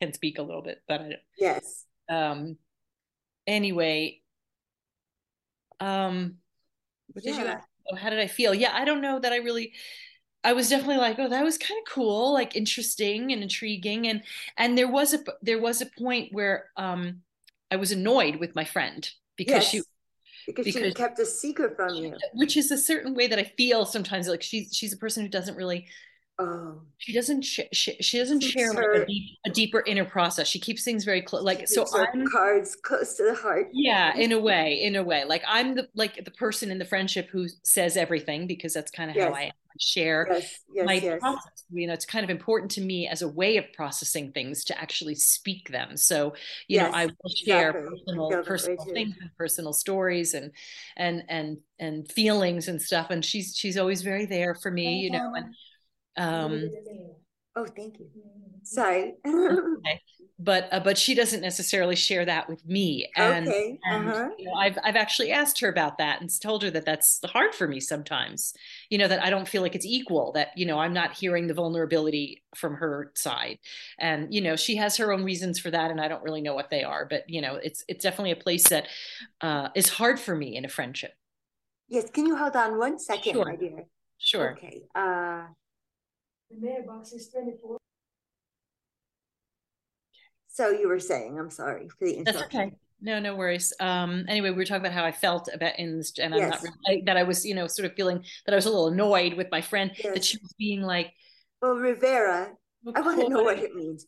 can speak a little bit, but I don't. Yes. Um. Anyway. Um. What did yeah. you? Ask? Oh, how did I feel? Yeah, I don't know that I really. I was definitely like, oh, that was kind of cool, like interesting and intriguing, and and there was a there was a point where um I was annoyed with my friend because yes. she because, because she kept a secret from you which is a certain way that i feel sometimes like she's she's a person who doesn't really Oh. She doesn't. Sh- she, she doesn't share like a, deep, a, deeper inner process. She keeps things very close. Like so, I'm cards close to the heart. Yeah, in a way, in a way. Like I'm the like the person in the friendship who says everything because that's kind of yes. how I share yes, yes, my yes. process. You know, it's kind of important to me as a way of processing things to actually speak them. So, you know, I will share exactly. personal personal things and personal stories and and and and feelings and stuff. And she's she's always very there for me. Oh, you know, and um, oh, thank you. Sorry. okay. But uh, but she doesn't necessarily share that with me. And, okay. And, uh-huh. you know, I've I've actually asked her about that and told her that that's hard for me sometimes. You know that I don't feel like it's equal. That you know I'm not hearing the vulnerability from her side, and you know she has her own reasons for that, and I don't really know what they are. But you know it's it's definitely a place that uh, is hard for me in a friendship. Yes. Can you hold on one second, sure. my dear? Sure. Okay. Uh, the mailbox is 24. So you were saying, I'm sorry for the interruption. That's okay. No, no worries. Um, anyway, we were talking about how I felt about in this, and. I'm not really, that I was, you know, sort of feeling that I was a little annoyed with my friend yes. that she was being like, "Well, Rivera, I want to know what it means.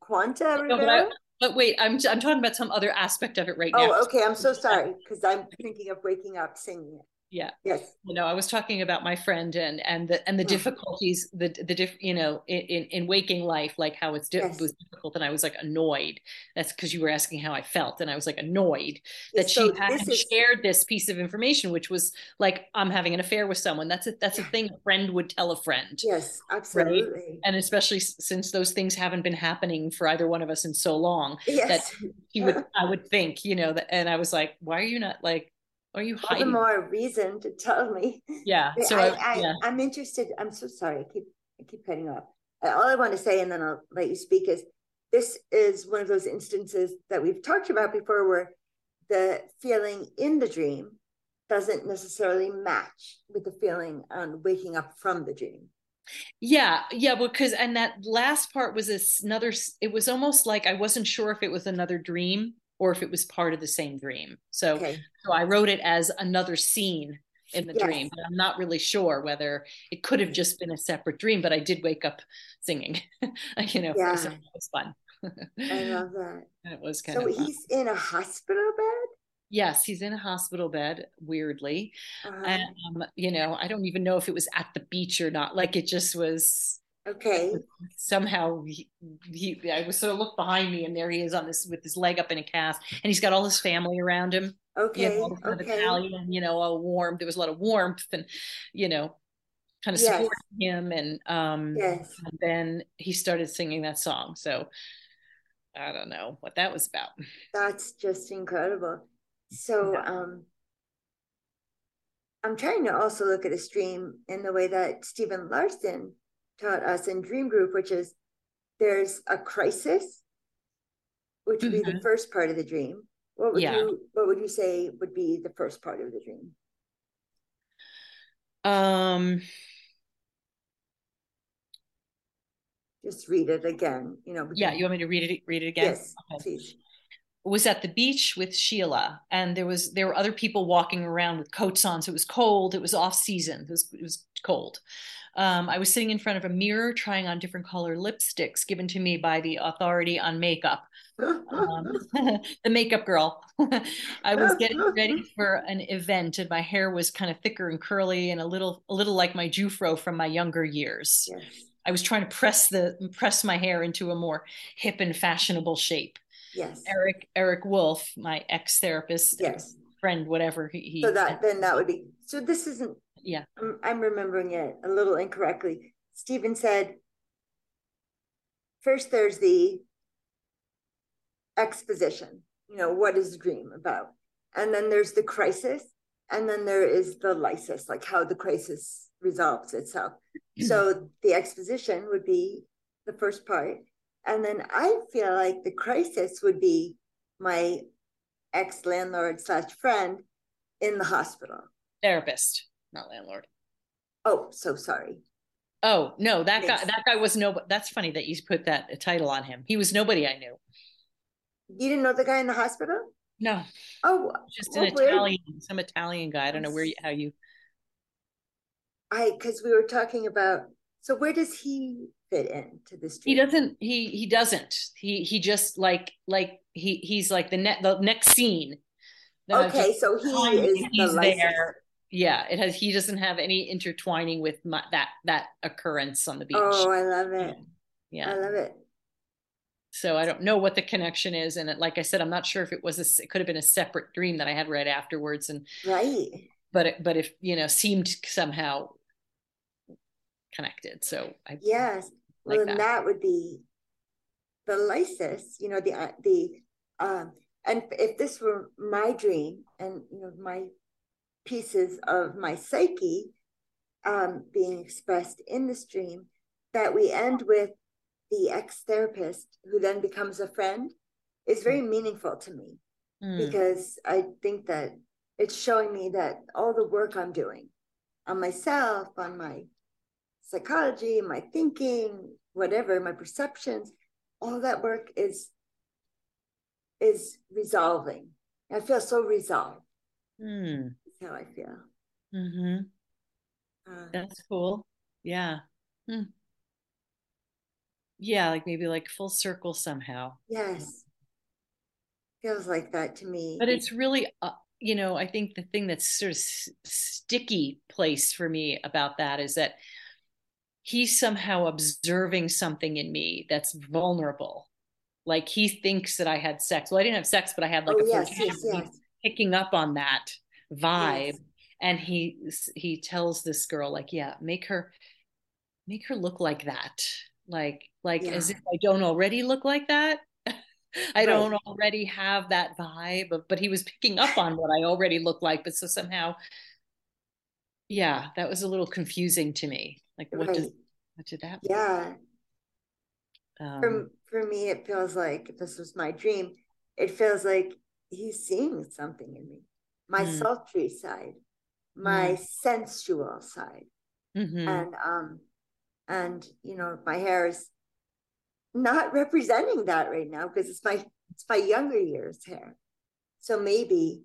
Quanta Rivera." No, but, I, but, wait, I'm I'm talking about some other aspect of it right oh, now. Oh, okay. I'm so sorry because I'm thinking of waking up singing it yeah yes you know i was talking about my friend and and the and the yeah. difficulties the the diff you know in in waking life like how it's di- yes. was difficult and i was like annoyed that's because you were asking how i felt and i was like annoyed that so she had is... shared this piece of information which was like i'm having an affair with someone that's a that's a thing a friend would tell a friend yes absolutely right? and especially since those things haven't been happening for either one of us in so long yes. that he would i would think you know that and i was like why are you not like are you hiding? All the more reason to tell me. Yeah. So I, I, yeah. I'm interested. I'm so sorry. I keep I keep cutting off. All I want to say, and then I'll let you speak, is this is one of those instances that we've talked about before where the feeling in the dream doesn't necessarily match with the feeling on waking up from the dream. Yeah, yeah, because and that last part was this another. It was almost like I wasn't sure if it was another dream or if it was part of the same dream. So, okay. so I wrote it as another scene in the yes. dream, but I'm not really sure whether it could have just been a separate dream. But I did wake up singing. you know, yeah. so it was fun. I love that. it was kind so of. So he's in a hospital bed. Yes, he's in a hospital bed. Weirdly, uh-huh. and um, you know, I don't even know if it was at the beach or not. Like it just was Okay. Somehow he, he I was sort of look behind me and there he is on this with his leg up in a cast and he's got all his family around him. Okay. You know, okay. Italian, you know, all warm. There was a lot of warmth and, you know, kind of yes. supporting him. And um yes. and then he started singing that song. So I don't know what that was about. That's just incredible. So yeah. um I'm trying to also look at a stream in the way that Stephen Larsen taught us in Dream Group, which is there's a crisis, which would mm-hmm. be the mm-hmm. first part of the dream. What would yeah. you what would you say would be the first part of the dream? Um just read it again, you know. Yeah, you want me to read it read it again? Yes, okay. please was at the beach with Sheila, and there was there were other people walking around with coats on, so it was cold. It was off season. It was it was cold. Um, I was sitting in front of a mirror trying on different color lipsticks given to me by the authority on makeup. Um, the makeup girl. I was getting ready for an event, and my hair was kind of thicker and curly, and a little, a little like my Jewfro from my younger years. Yes. I was trying to press the press my hair into a more hip and fashionable shape. Yes. Eric Eric Wolf, my ex therapist, yes, friend, whatever he, he. So that then that would be so. This isn't. Yeah. I'm, I'm remembering it a little incorrectly. Stephen said. First, there's the exposition. You know, what is the dream about? And then there's the crisis, and then there is the lysis, like how the crisis resolves itself. Mm-hmm. so the exposition would be the first part. And then I feel like the crisis would be my ex landlord slash friend in the hospital. Therapist, not landlord. Oh, so sorry. Oh no, that yes. guy. That guy was no. That's funny that you put that title on him. He was nobody I knew. You didn't know the guy in the hospital? No. Oh, just an oh, Italian, some Italian guy. I don't know where you, how you. I because we were talking about. So where does he fit into this? He doesn't. He he doesn't. He he just like like he he's like the net the next scene. Okay, so he is he's the there. Yeah, it has. He doesn't have any intertwining with my, that that occurrence on the beach. Oh, I love it. Yeah, I love it. So I don't know what the connection is, and it, like I said, I'm not sure if it was a, it could have been a separate dream that I had read afterwards, and right. But it, but if you know seemed somehow connected, so I yes, like well, that. that would be the lysis, you know, the uh, the um, and if this were my dream and you know my pieces of my psyche um, being expressed in this dream, that we end with the ex-therapist who then becomes a friend is very mm. meaningful to me mm. because I think that it's showing me that all the work I'm doing on myself, on my psychology, my thinking, whatever, my perceptions, all that work is is resolving. I feel so resolved. Mm. How I feel. Mm-hmm. Uh, That's cool. Yeah. Hmm. Yeah, like maybe like full circle somehow. Yes. Feels like that to me. But it's really, uh, you know, I think the thing that's sort of s- sticky place for me about that is that he's somehow observing something in me that's vulnerable like he thinks that I had sex. Well, I didn't have sex, but I had like oh, a yes, yes, yes. picking up on that vibe. Yes. And he he tells this girl, like, yeah, make her make her look like that. Like, like yeah. as if I don't already look like that. I right. don't already have that vibe, of, but he was picking up on what I already look like. But so somehow, yeah, that was a little confusing to me. Like, what right. does what did that? Yeah. Um, for, for me, it feels like this was my dream. It feels like he's seeing something in me, my mm. sultry side, my mm. sensual side, mm-hmm. and um, and you know, my hair is not representing that right now because it's my it's my younger years hair. So maybe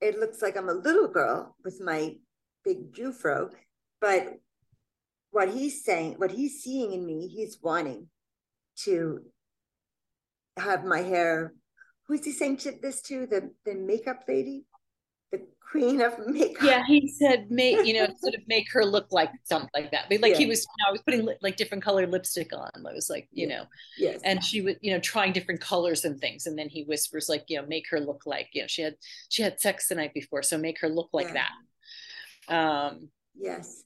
it looks like I'm a little girl with my big Jewfro, but what he's saying, what he's seeing in me, he's wanting to have my hair. Who's he saying this to? The the makeup lady, the queen of makeup. Yeah, he said make you know sort of make her look like something like that. But like yeah. he was, you know, I was putting like different colored lipstick on. I was like, you yeah. know, yes. And she was, you know, trying different colors and things. And then he whispers like, you know, make her look like, you know, she had she had sex the night before, so make her look like yeah. that. Um. Yes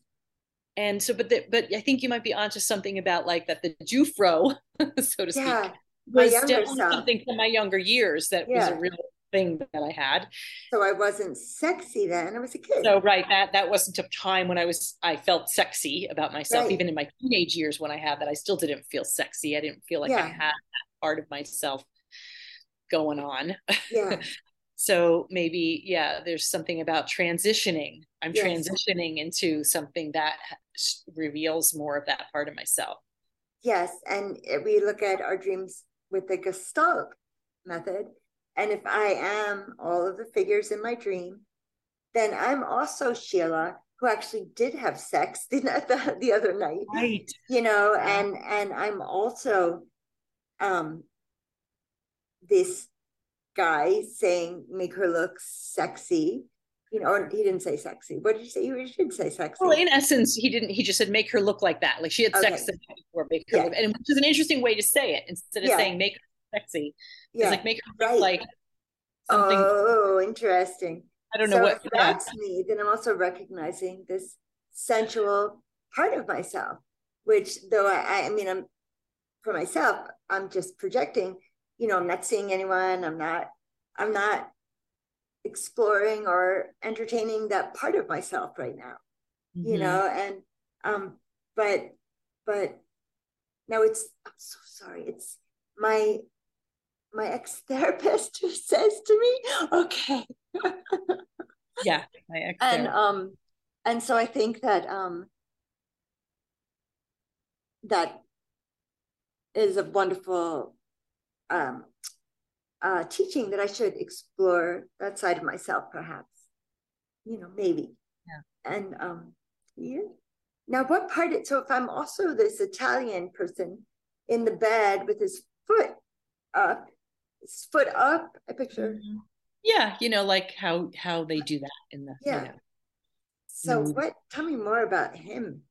and so but the, but i think you might be onto something about like that the jewfro so to yeah, speak was definitely something from my younger years that was a real thing that i had so i wasn't sexy then i was a kid so right that that wasn't a time when i was i felt sexy about myself right. even in my teenage years when i had that i still didn't feel sexy i didn't feel like yeah. i had that part of myself going on yeah so maybe yeah there's something about transitioning i'm yes. transitioning into something that reveals more of that part of myself. Yes, and eh, we look at our dreams with the Gestalt method. And if I am all of the figures in my dream, then I'm also Sheila who actually did have sex the, the, the other night right you know and and i'm also um this guy saying make her look sexy you know, or he didn't say sexy. What did you say? You did say sexy. Well, in essence, he didn't. He just said make her look like that. Like she had okay. sex before, make her yeah. look, and which is an interesting way to say it instead of yeah. saying make her sexy. Yeah, it's like make her look right. like something. Oh, interesting. I don't know so what. If that's yeah. me. Then I'm also recognizing this sensual part of myself, which though I, I mean, I'm for myself, I'm just projecting. You know, I'm not seeing anyone. I'm not. I'm not exploring or entertaining that part of myself right now mm-hmm. you know and um but but now it's i'm so sorry it's my my ex-therapist who says to me okay yeah my ex and um and so i think that um that is a wonderful um uh, teaching that I should explore that side of myself, perhaps. You know, maybe. Yeah. And um, yeah. Now, what part? It, so, if I'm also this Italian person in the bed with his foot up, foot up, I picture. Mm-hmm. Yeah, you know, like how how they do that in the yeah. You know, so, what? Tell me more about him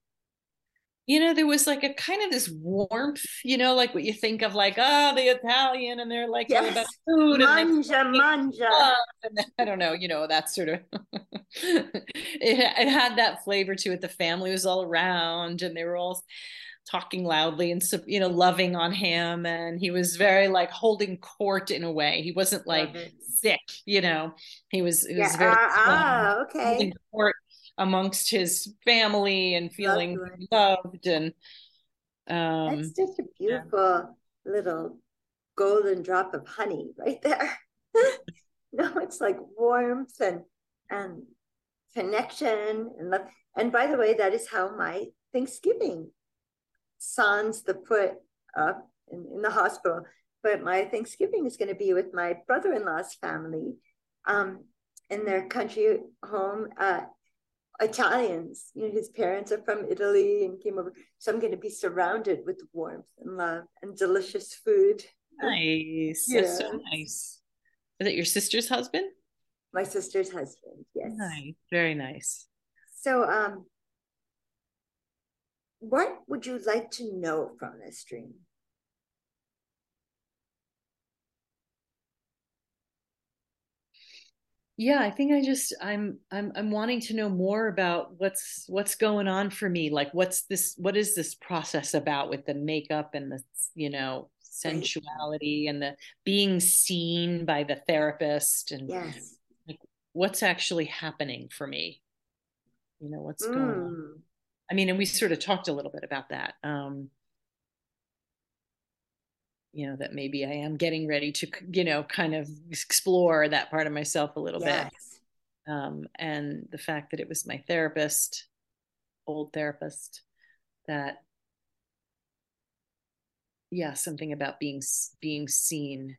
you know, there was like a kind of this warmth, you know, like what you think of like, oh, the Italian, and they're like yes. about food mangia, and mangia. And I don't know, you know, that sort of it, it had that flavor to it. The family was all around and they were all talking loudly and you know loving on him and he was very like holding court in a way. He wasn't like sick you know. He was, he was yeah, very uh, ah, okay. court amongst his family and feeling loved and um that's just a beautiful yeah. little golden drop of honey right there. No it's like warmth and and connection and love. And by the way that is how my thanksgiving sans the foot up in, in the hospital but my thanksgiving is going to be with my brother-in-law's family um in their country home uh Italians. You know, his parents are from Italy and came over. So I'm going to be surrounded with warmth and love and delicious food. Nice. Yeah. That's so nice. Is it your sister's husband? My sister's husband, yes. Nice. Very nice. So um what would you like to know from this dream? yeah i think i just i'm i'm i'm wanting to know more about what's what's going on for me like what's this what is this process about with the makeup and the you know sensuality and the being seen by the therapist and yes. like what's actually happening for me you know what's mm. going on mm. I mean and we sort of talked a little bit about that um you know that maybe i am getting ready to you know kind of explore that part of myself a little yes. bit um, and the fact that it was my therapist old therapist that yeah something about being being seen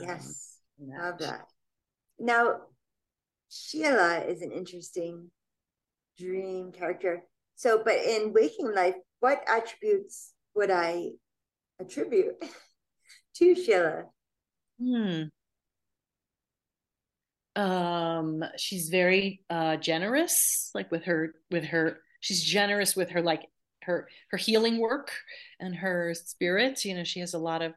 um, yes that. love that now sheila is an interesting dream character so but in waking life what attributes would i attribute to Sheila? Hmm. Um, she's very uh generous, like with her with her she's generous with her like her her healing work and her spirit. You know, she has a lot of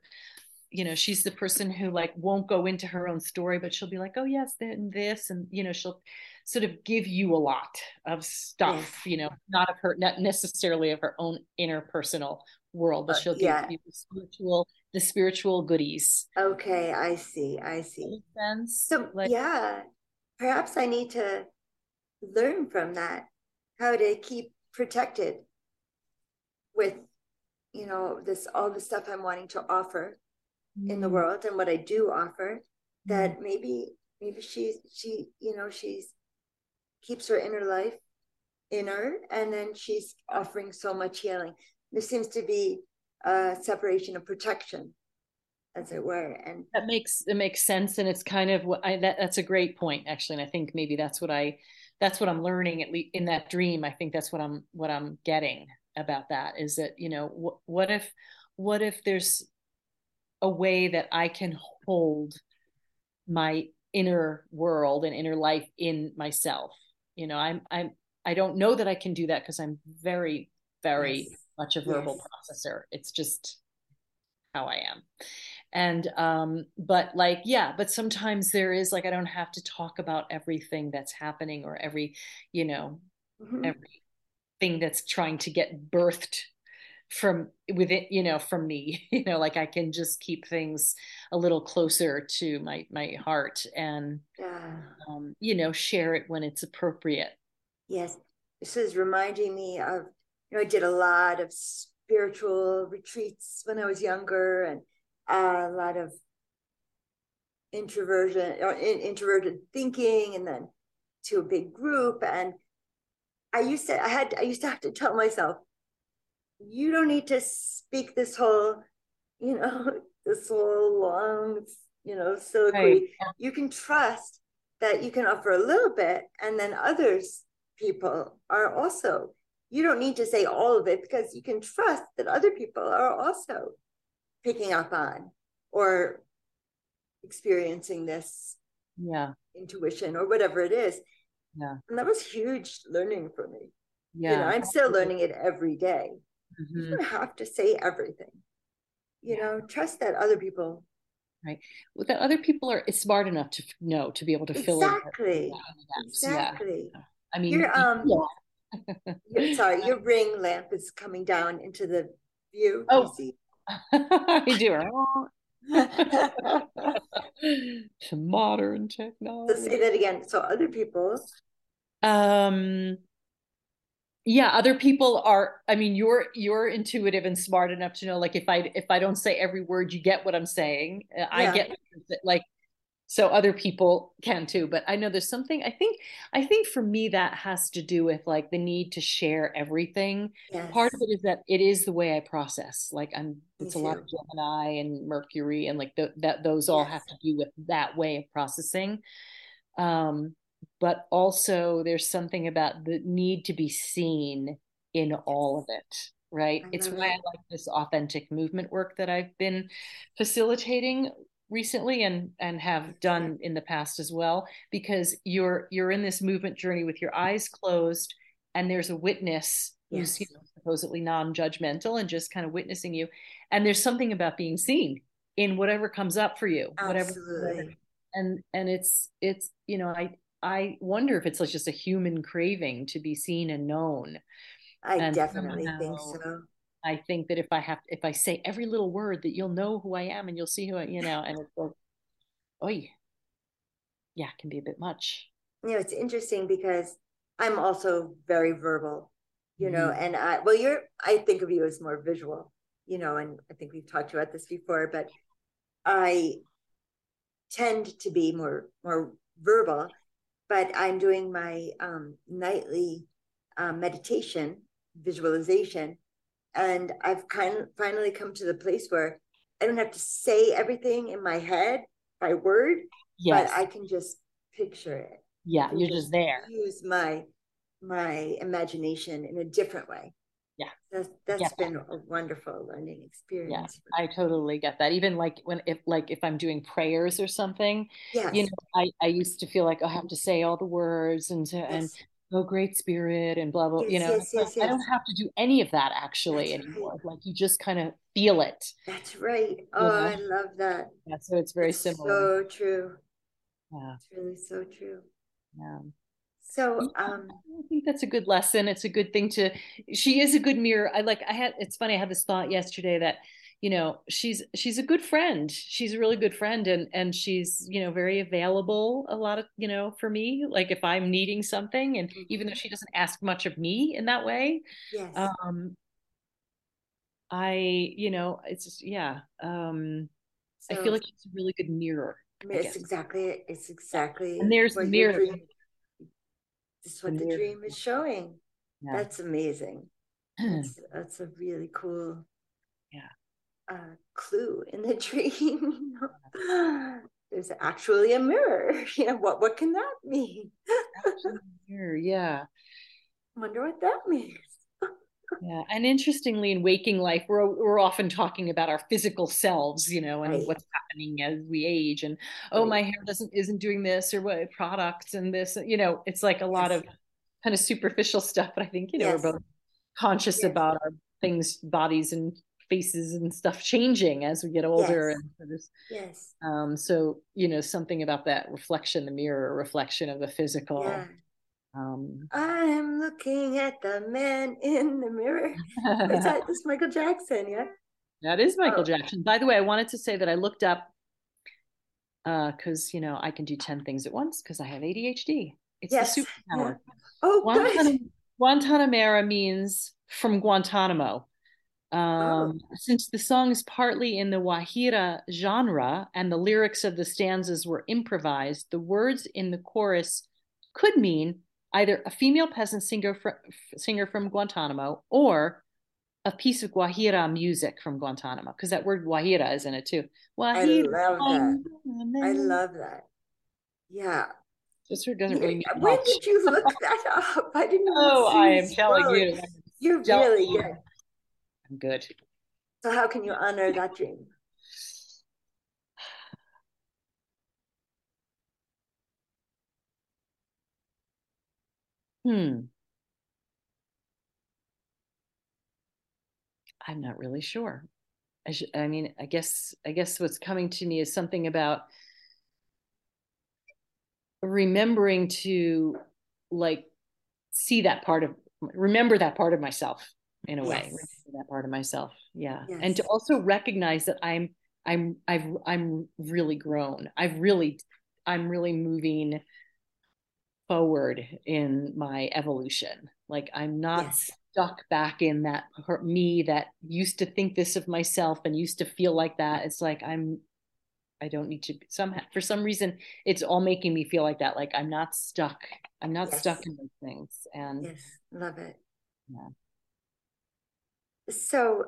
you know she's the person who like won't go into her own story but she'll be like oh yes and this and you know she'll sort of give you a lot of stuff you know not of her not necessarily of her own interpersonal world but uh, she'll give yeah. you the spiritual the spiritual goodies. Okay, I see. I see. sense? So like, yeah, perhaps I need to learn from that how to keep protected with you know this all the stuff I'm wanting to offer mm. in the mm. world and what I do offer. That mm. maybe maybe she's she you know she's keeps her inner life inner and then she's offering so much healing. There seems to be uh, separation of protection, as it were. And that makes it makes sense, and it's kind of what I that that's a great point actually, and I think maybe that's what I that's what I'm learning at least in that dream. I think that's what I'm what I'm getting about that is that you know what what if what if there's a way that I can hold my inner world and inner life in myself. You know, I'm I'm I don't know that I can do that because I'm very very yes. much a verbal yes. processor. It's just how I am. And um but like yeah, but sometimes there is like I don't have to talk about everything that's happening or every, you know, mm-hmm. everything that's trying to get birthed from within you know from me you know like i can just keep things a little closer to my my heart and yeah. um, you know share it when it's appropriate. Yes. This is reminding me of you know i did a lot of spiritual retreats when i was younger and uh, a lot of introversion or in, introverted thinking and then to a big group. And i used to i had i used to have to tell myself you don't need to speak this whole, you know, this whole long, you know, soliloquy. Right. You can trust that you can offer a little bit, and then others people are also. You don't need to say all of it because you can trust that other people are also picking up on or experiencing this yeah intuition or whatever it is yeah and that was huge learning for me yeah you know i'm still learning it every day Mm-hmm. You don't have to say everything. You know, trust that other people. Right. Well, that other people are smart enough to know to be able to fill exactly. Exactly. Yeah. I mean, your, um, yeah. your, sorry, your ring lamp is coming down into the view. Oh, you I do. to modern technology. Let's say that again. So other people. Um, yeah other people are i mean you're you're intuitive and smart enough to know like if i if i don't say every word you get what i'm saying uh, yeah. i get like so other people can too but i know there's something i think i think for me that has to do with like the need to share everything yes. part of it is that it is the way i process like i'm it's a lot of gemini and mercury and like the, that those all yes. have to do with that way of processing um but also there's something about the need to be seen in all of it right it's why mm-hmm. i like this authentic movement work that i've been facilitating recently and and have done in the past as well because you're you're in this movement journey with your eyes closed and there's a witness yes. who's you know, supposedly non-judgmental and just kind of witnessing you and there's something about being seen in whatever comes up for you Absolutely. whatever and and it's it's you know i I wonder if it's like just a human craving to be seen and known. I and definitely think so. I think that if I have, if I say every little word, that you'll know who I am and you'll see who I, you know, and it's like, oh yeah, it can be a bit much. You know, it's interesting because I'm also very verbal, you know, mm-hmm. and I, well, you're, I think of you as more visual, you know, and I think we've talked about this before, but I tend to be more, more verbal but I'm doing my um, nightly um, meditation visualization, and I've kind of finally come to the place where I don't have to say everything in my head by word, yes. but I can just picture it. Yeah, you're just, just there. Use my my imagination in a different way yeah. That's that's been a wonderful learning experience yeah i totally get that. Even like when if like if i'm doing prayers or something yes. you know i i used to feel like oh, i have to say all the words and to, yes. and oh great spirit and blah blah yes, you know yes, yes, i don't have to do any of that actually that's anymore. Right. like you just kind of feel it. That's right. Oh know? i love that. Yeah so it's very it's similar. so true. Yeah. It's really so true. Yeah so um, I think that's a good lesson. It's a good thing to. She is a good mirror. I like. I had. It's funny. I had this thought yesterday that you know she's she's a good friend. She's a really good friend, and and she's you know very available. A lot of you know for me, like if I'm needing something, and mm-hmm. even though she doesn't ask much of me in that way, yes. Um, I you know it's just yeah. Um, so, I feel like she's a really good mirror. It's exactly it's exactly and there's the mirror what the dream is showing. Yeah. That's amazing. That's, that's, a really cool yeah uh, clue in the dream. There's actually a mirror. You know what? What can that mean? mirror, yeah. Wonder what that means. Yeah, and interestingly, in waking life, we're we're often talking about our physical selves, you know, and right. what's happening as we age, and oh, right. my hair doesn't isn't doing this, or what products and this, you know, it's like a yes. lot of kind of superficial stuff. But I think you know yes. we're both conscious yes. about our things, bodies, and faces and stuff changing as we get older yes. and yes um so you know something about that reflection the mirror reflection of the physical yeah. Um i'm looking at the man in the mirror is that this michael jackson yeah that is michael oh. jackson by the way i wanted to say that i looked up uh because you know i can do 10 things at once because i have adhd it's yes. the superpower yeah. oh Guantanam- guantanamera means from guantanamo um, oh. Since the song is partly in the Guajira genre and the lyrics of the stanzas were improvised, the words in the chorus could mean either a female peasant singer, fr- singer from Guantanamo or a piece of Guajira music from Guantanamo, because that word Guajira is in it too. Guajira. I love that. I love that. Yeah. This word doesn't really mean When much. did you look that up? I didn't know. Oh, I am telling you. You're really good. I'm good. So how can you honor that dream? Hmm. I'm not really sure. I, sh- I mean, I guess I guess what's coming to me is something about remembering to like see that part of remember that part of myself in a yes. way that part of myself yeah yes. and to also recognize that i'm i'm i've i'm really grown i've really i'm really moving forward in my evolution like i'm not yes. stuck back in that me that used to think this of myself and used to feel like that it's like i'm i don't need to somehow for some reason it's all making me feel like that like i'm not stuck i'm not yes. stuck in those things and yes love it yeah so.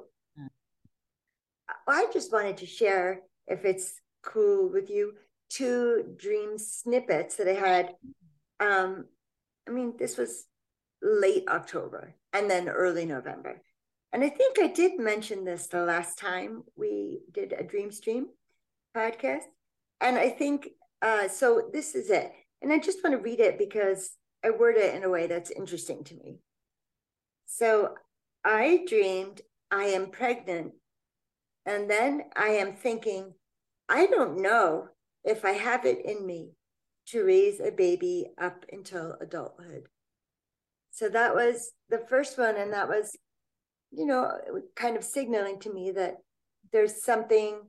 I just wanted to share, if it's cool with you, two dream snippets that I had. Um, I mean, this was late October and then early November. And I think I did mention this the last time we did a Dream Stream podcast. And I think uh, so. This is it. And I just want to read it because I word it in a way that's interesting to me. So I dreamed I am pregnant. And then I am thinking, I don't know if I have it in me to raise a baby up until adulthood. So that was the first one. And that was, you know, kind of signaling to me that there's something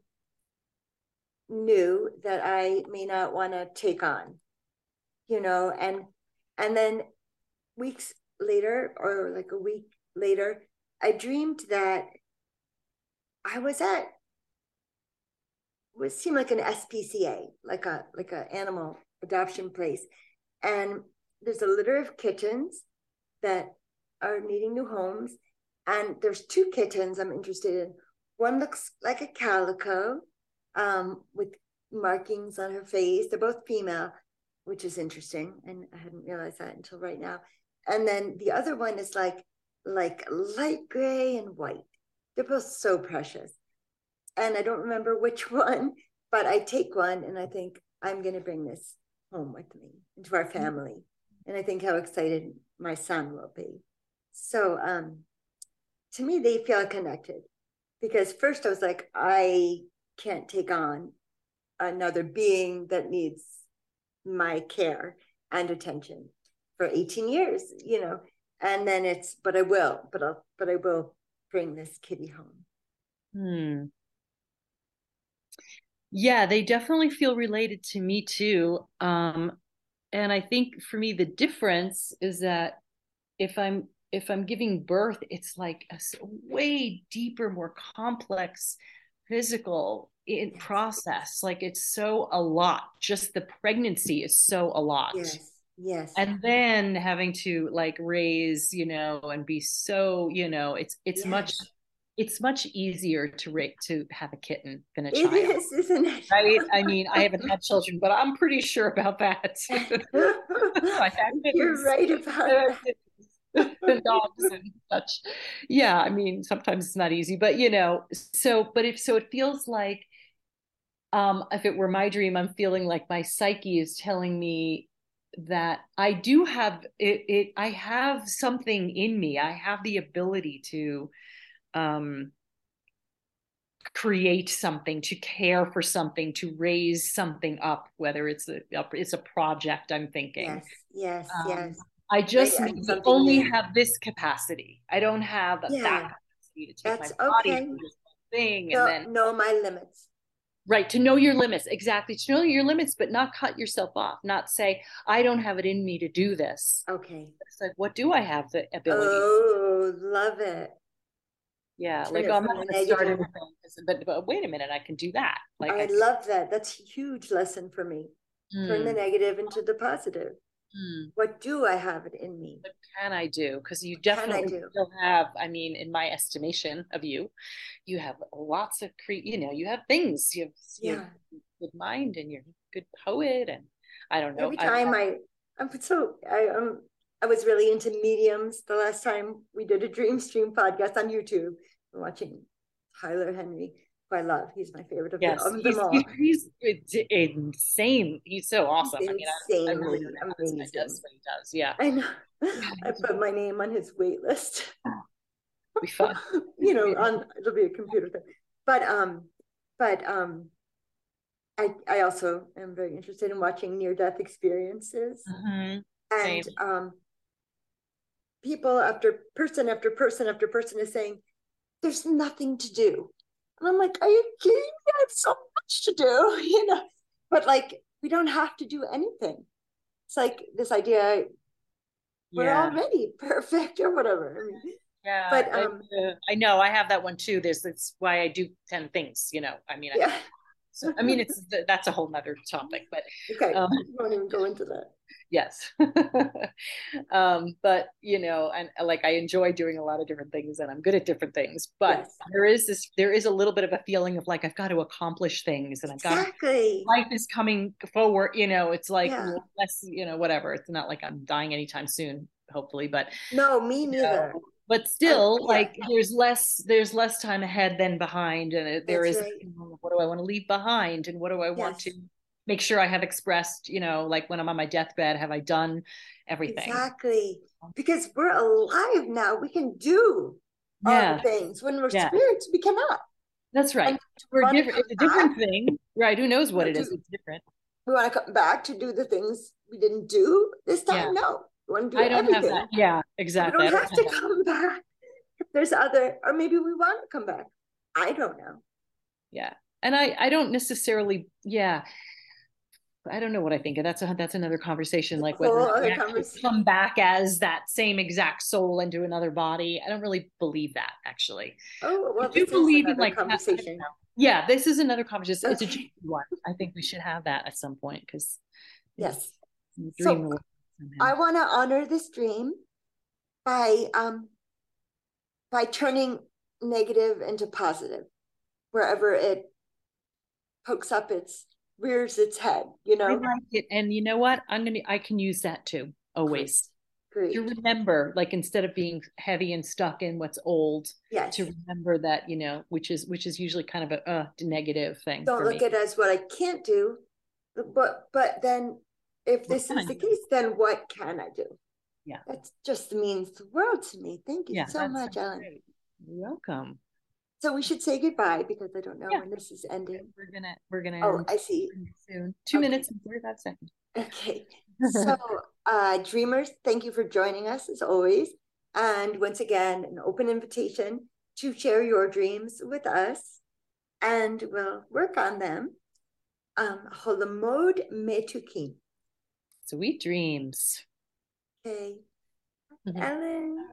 new that I may not want to take on, you know, and and then weeks later or like a week later, I dreamed that I was at what seemed like an SPCA, like a like an animal adoption place, and there's a litter of kittens that are needing new homes, and there's two kittens I'm interested in. One looks like a calico, um, with markings on her face. They're both female, which is interesting, and I hadn't realized that until right now. And then the other one is like like light gray and white. They're both so precious. And I don't remember which one, but I take one and I think I'm going to bring this home with me into our mm-hmm. family. And I think how excited my son will be. So um, to me, they feel connected because first I was like, I can't take on another being that needs my care and attention for 18 years, you know and then it's but i will but i'll but i will bring this kitty home hmm yeah they definitely feel related to me too um and i think for me the difference is that if i'm if i'm giving birth it's like a way deeper more complex physical in process like it's so a lot just the pregnancy is so a lot. Yes yes. And then having to like raise you know and be so you know it's it's yes. much it's much easier to rate to have a kitten than a It child. is, isn't it? Right? I mean, I haven't had children, but I'm pretty sure about that. You're right about that. the dogs and such. Yeah, I mean, sometimes it's not easy, but you know, so but if so, it feels like um if it were my dream, I'm feeling like my psyche is telling me that I do have it, it I have something in me. I have the ability to um create something to care for something to raise something up whether it's a it's a project i'm thinking Yes, yes, Um, yes. I just something only new. have this capacity. I don't have Yeah, that capacity to take that's my body okay. thing Know, and then know my limits. right to know your limits exactly to know your limits, but not cut yourself off. Not say I don't have it in me to do this. Okay. It's like what do I have the ability? Oh, love it. Yeah, like it I'm not going to start negative. anything, but, but wait a minute, I can do that. Like I can- love that. That's a huge lesson for me. Turn the Hmm, negative into the positive. hmm. What do I have it in me? what can I do? Because you definitely still have, I mean, in my estimation of you, you have lots of cre you know, you have things. You have, Yeah. good mind and you're a good poet and I don't know. Every I- time I, I'm so I um I was really into mediums the last time we did a Dream Stream podcast on YouTube. Watching Tyler Henry, who I love. He's my favorite of, yes, the, of he's, them all. he's, he's insane. He's so awesome. I mean, I, I really Insanely don't know how this guy amazing. does what he does. Yeah, I know. I put my name on his wait list. it'll be fun. you know, on it'll be a computer thing. But um, but um, I I also am very interested in watching near death experiences Mhm. and Same. um, people after person after person after person is saying there's nothing to do, and I'm like, are you kidding me? I have so much to do, you know. But like, we don't have to do anything. It's like this idea we're Yeah. already perfect or whatever. Yeah, but, I- um, uh, I know I have that one too. There's that's why I do ten things. You know, I mean, I, yeah. so, I mean, it's that's a whole nother topic, but Okay. um, we won't even go into that. Yes. um, but you know, and uh, like I enjoy doing a lot of different things, and I'm good at different things. But Yes. there is this, there is a little bit of a feeling of like I've got to accomplish things, and I've got Exactly. life is coming forward you know it's like Yeah. less you know whatever it's not like i'm dying anytime soon hopefully but No, me neither. know, but still yeah. like there's less there's less time ahead than behind and there That's is right. what do i want to leave behind and what do i want to make sure i have expressed you know like when i'm on my deathbed have i done everything Exactly. Because we're alive now. We can do yeah things. When we're Yeah. spirits, we cannot. that's right And we're different it's a different thing right who knows what it is it's different We want to come back to do the things we didn't do this time. Yeah. No. We want to do i don't everything. have that yeah We exactly I don't have to that. come back. If there's other, or maybe we want to come back. I don't know. yeah and i i don't necessarily yeah i don't know what i think of. that's a that's another conversation like whether we conversation. come back as that same exact soul into another body i don't really believe that actually Oh, well, I do this is believe in like conversation. yeah this is another conversation it's a Okay. one i think we should have that at some point because Yes. So, I want to honor this dream by um by turning negative into positive wherever it pokes up its rears its head you know. I like it and you know what? I'm gonna i can use that too always great to remember like instead of being heavy and stuck in what's old yes. to remember that you know which is which is usually kind of a uh, negative thing don't look me. at it as what i can't do but but then if this can is the case then what can i do? Yeah. that just means the world to me. Thank you yeah so much sounds ellen. You're welcome so we should say goodbye because i don't know Yeah. when this is ending we're gonna we're gonna oh end i see soon two Okay. minutes and 45 seconds Okay. So, uh, dreamers, thank you for joining us as always. And once again, an open invitation to share your dreams with us and we'll work on them. Um, Holomod Metukin. sweet dreams Okay. Mhm. Ellen.